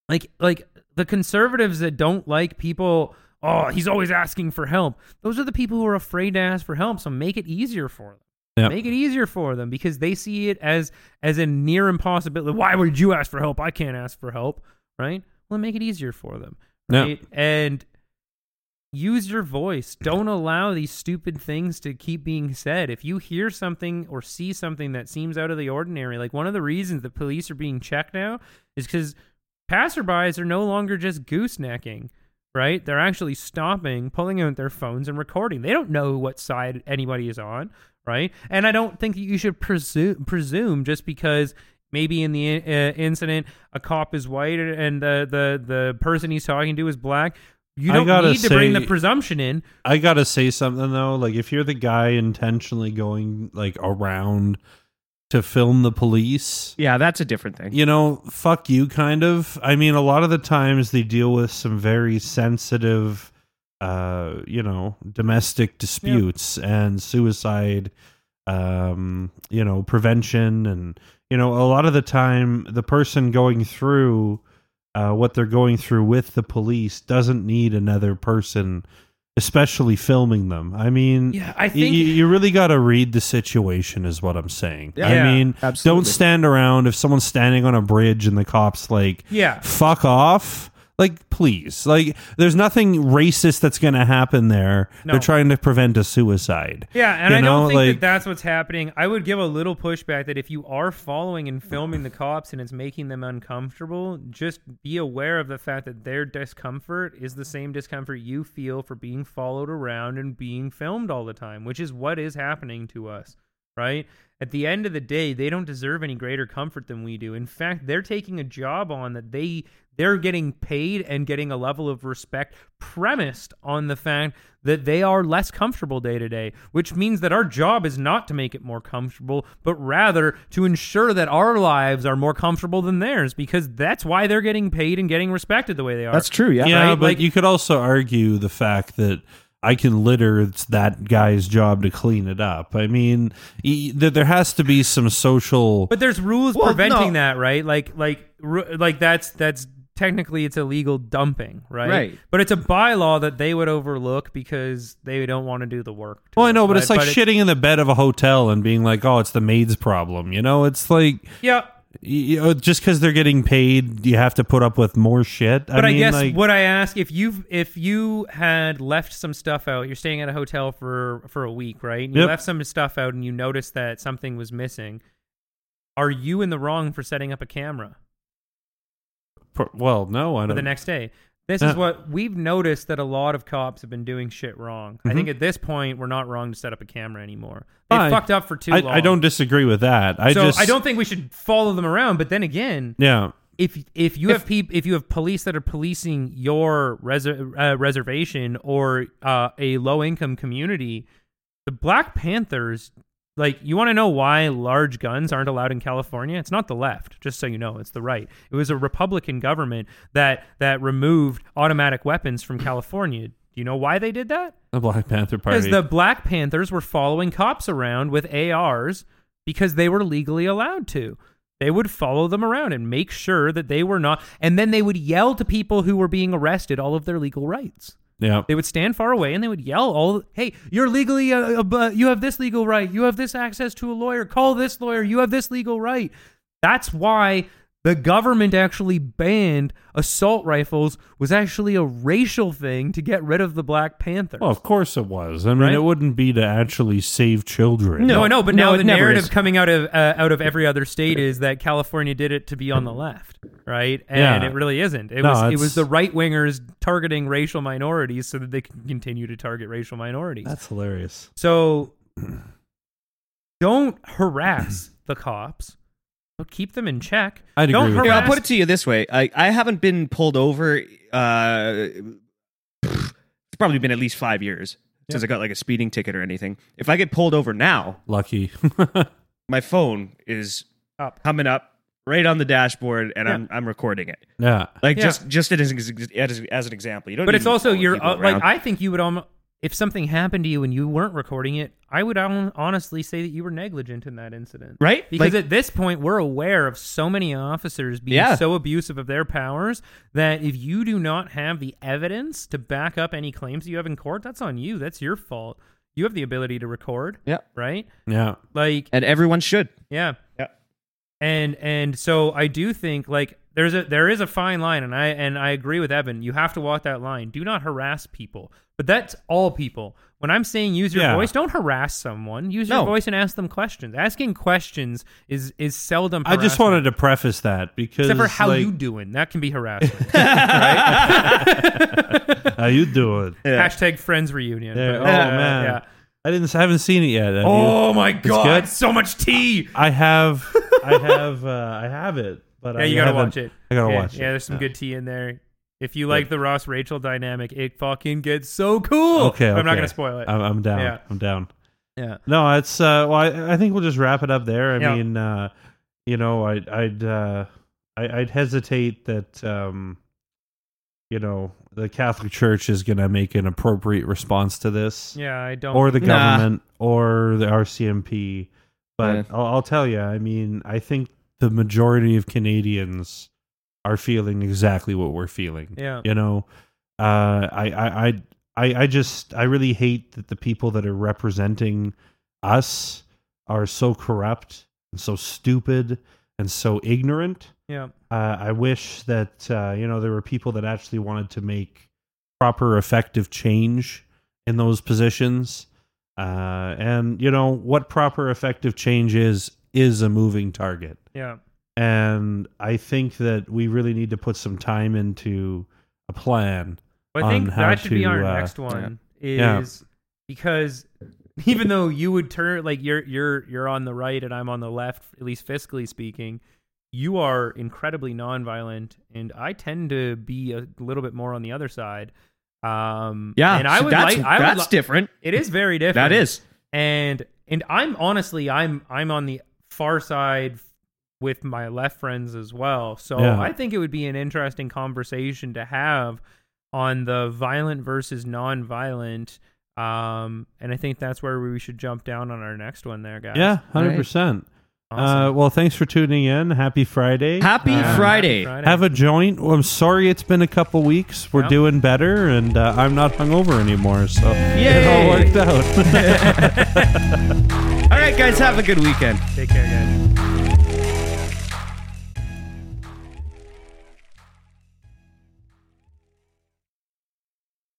Like like the conservatives that don't like people, oh, he's always asking for help. Those are the people who are afraid to ask for help. So make it easier for them. Yeah. Make it easier for them because they see it as as a near impossibility. Why would you ask for help? I can't ask for help, right? Well, make it easier for them, Yeah. And use your voice. Don't allow these stupid things to keep being said. If you hear something or see something that seems out of the ordinary, like one of the reasons the police are being checked now is because passerbys are no longer just goosenecking, right? They're actually stopping, pulling out their phones and recording. They don't know what side anybody is on, right? And I don't think that you should presume presume just because maybe in the uh, incident a cop is white and the the the person he's talking to is black. You don't gotta need to bring the presumption in. I gotta say something though. Like, if you're the guy intentionally going like around to film the police, Yeah, that's a different thing. you know, fuck you, kind of. I mean, a lot of the times they deal with some very sensitive, uh, you know, domestic disputes and suicide, um, you know, prevention, and you know, a lot of the time the person going through uh, what they're going through with the police doesn't need another person. Especially filming them. I mean, Yeah, I think- you, you really got to read the situation, is what I'm saying. Yeah. I mean, absolutely. don't stand around if someone's standing on a bridge and the cops like Yeah. fuck off like please like there's nothing racist that's going to happen there No. they're trying to prevent a suicide Yeah, and You I know, don't think like- that that's what's happening. I would give a little pushback that if you are following and filming the cops and it's making them uncomfortable, just be aware of the fact that their discomfort is the same discomfort you feel for being followed around and being filmed all the time, which is what is happening to us, right? At the end of the day, they don't deserve any greater comfort than we do. In fact, they're taking a job on that they they're getting paid and getting a level of respect premised on the fact that they are less comfortable day to day, which means that our job is not to make it more comfortable, but rather to ensure that our lives are more comfortable than theirs because that's why they're getting paid and getting respected the way they are. That's true. Yeah. yeah right? but Like- you could also argue the fact that I can litter. It's that guy's job to clean it up. I mean, y- there has to be some social. But there's rules Well, preventing no. that, right? Like like like that's that's technically it's illegal dumping, right? Right. But it's a bylaw that they would overlook because they don't want to do the work. well, I know, but right? it's like shitting in the bed of a hotel and being like, "Oh, it's the maid's problem." You know, it's like yeah. you oh, know, just because they're getting paid, you have to put up with more shit. But I, mean, guess like, what I ask if you've if you had left some stuff out, you're staying at a hotel for for a week, right? And you Yep. left some stuff out, and you noticed that something was missing. Are you in the wrong for setting up a camera per- well, no, I don't. Know. The next day? This is what we've noticed that a lot of cops have been doing shit wrong. I think at this point we're not wrong to set up a camera anymore. They Fine. fucked up for too I, long. I don't disagree with that. I so just I don't think we should follow them around. But then again, Yeah, if if you have peop, if you have police that are policing your reser- uh, reservation or uh, a low income community, the Black Panthers. Like, you want to know why large guns aren't allowed in California? It's not the left, just so you know, it's the right. It was a Republican government that that removed automatic weapons from California. Do you know why they did that? The Black Panther Party. Because the Black Panthers were following cops around with ARs because they were legally allowed to. They would follow them around and make sure that they were not, and then they would yell to people who were being arrested all of their legal rights. Yeah. They would stand far away and they would yell all, "Hey, you're legally, uh, uh, you have this legal right. You have this access to a lawyer. Call this lawyer. You have this legal right." That's why the government actually banned assault rifles was actually a racial thing to get rid of the Black Panther. Well, of course it was. I mean, Right? it wouldn't be to actually save children. No, I know, but No, now it the narrative is. coming out of uh, out of every other state is that California did it to be on the left, right? And Yeah. it really isn't. It No, was it was the right wingers targeting racial minorities so that they can continue to target racial minorities. That's hilarious. so don't harass the cops, but keep them in check. I'd don't agree with Here. I'll put it to you this way: I, I haven't been pulled over. Uh, it's probably been at least five years since I got like a speeding ticket or anything. If I get pulled over now, Lucky. my phone is Up. coming up right on the dashboard, and Yeah. I'm I'm recording it. yeah. Like Yeah. just just as, as, as an example, you don't. but need it's to also following you're people uh, like around. I think you would almost if something happened to you and you weren't recording it, I would honestly say that you were negligent in that incident. right Because Like, at this point, we're aware of so many officers being Yeah. so abusive of their powers that if you do not have the evidence to back up any claims you have in court, that's on you. That's your fault. You have the ability to record, yeah, right? Yeah. Like, and everyone should. yeah. Yeah. And and so I do think like there's a there is a fine line and I and I agree with Evan. You have to walk that line. Do not harass people. But that's all people. When I'm saying use your Yeah. voice, don't harass someone. Use your voice and ask them questions. Asking questions is is seldom I just wanted to preface that because Except for how like, you doing. That can be harassment. how you doing? Yeah. Hashtag friends reunion. Yeah. But, Oh uh, man. Yeah. I didn't I haven't seen it yet. Have you? Oh my god, good? so much tea. I have I have uh, I have it, but Yeah, I you gotta watch it. I gotta yeah, watch it. Yeah, there's some Yeah. good tea in there. If you like the Ross Rachel dynamic, it fucking gets so cool. Okay, But I'm not gonna spoil it. I'm, I'm down. Yeah. I'm down. yeah. No, it's uh well I, I think we'll just wrap it up there. I Yeah. mean uh you know, I'd I'd uh I, I'd hesitate that um you know, the Catholic Church is gonna make an appropriate response to this. Yeah, I don't. Or the Nah. government or the RCMP. But Yeah. I'll, I'll tell you, I mean, I think the majority of Canadians are feeling exactly what we're feeling. Yeah. You know, uh, I, I, I, I, I just, I really hate that the people that are representing us are so corrupt and so stupid and so ignorant. yeah. Uh, I wish that uh, you know there were people that actually wanted to make proper, effective change in those positions. Uh, and you know what proper, effective change is is a moving target. Yeah. And I think that we really need to put some time into a plan. Well, I think on how that should be our uh, next one. Is Yeah. because even though you would turn like you're you're you're on the right and I'm on the left, at least fiscally speaking, you are incredibly nonviolent, and I tend to be a little bit more on the other side. Um, Yeah, and I so would that's like I would that's li- different. It is very different. That is. and and I'm honestly I'm I'm on the far side with my left friends as well. So Yeah. I think it would be an interesting conversation to have on the violent versus non-violent. Um, and I think that's where we should jump down on our next one there, guys. Yeah, hundred percent. Uh, Awesome. well, thanks for tuning in. Happy Friday. Happy Uh, Friday. Friday. Have a joint. Well, I'm sorry it's been a couple weeks. We're Yep. doing better, and uh, I'm not hungover anymore, so it all worked out. Right, guys, have a good weekend. Take care, guys.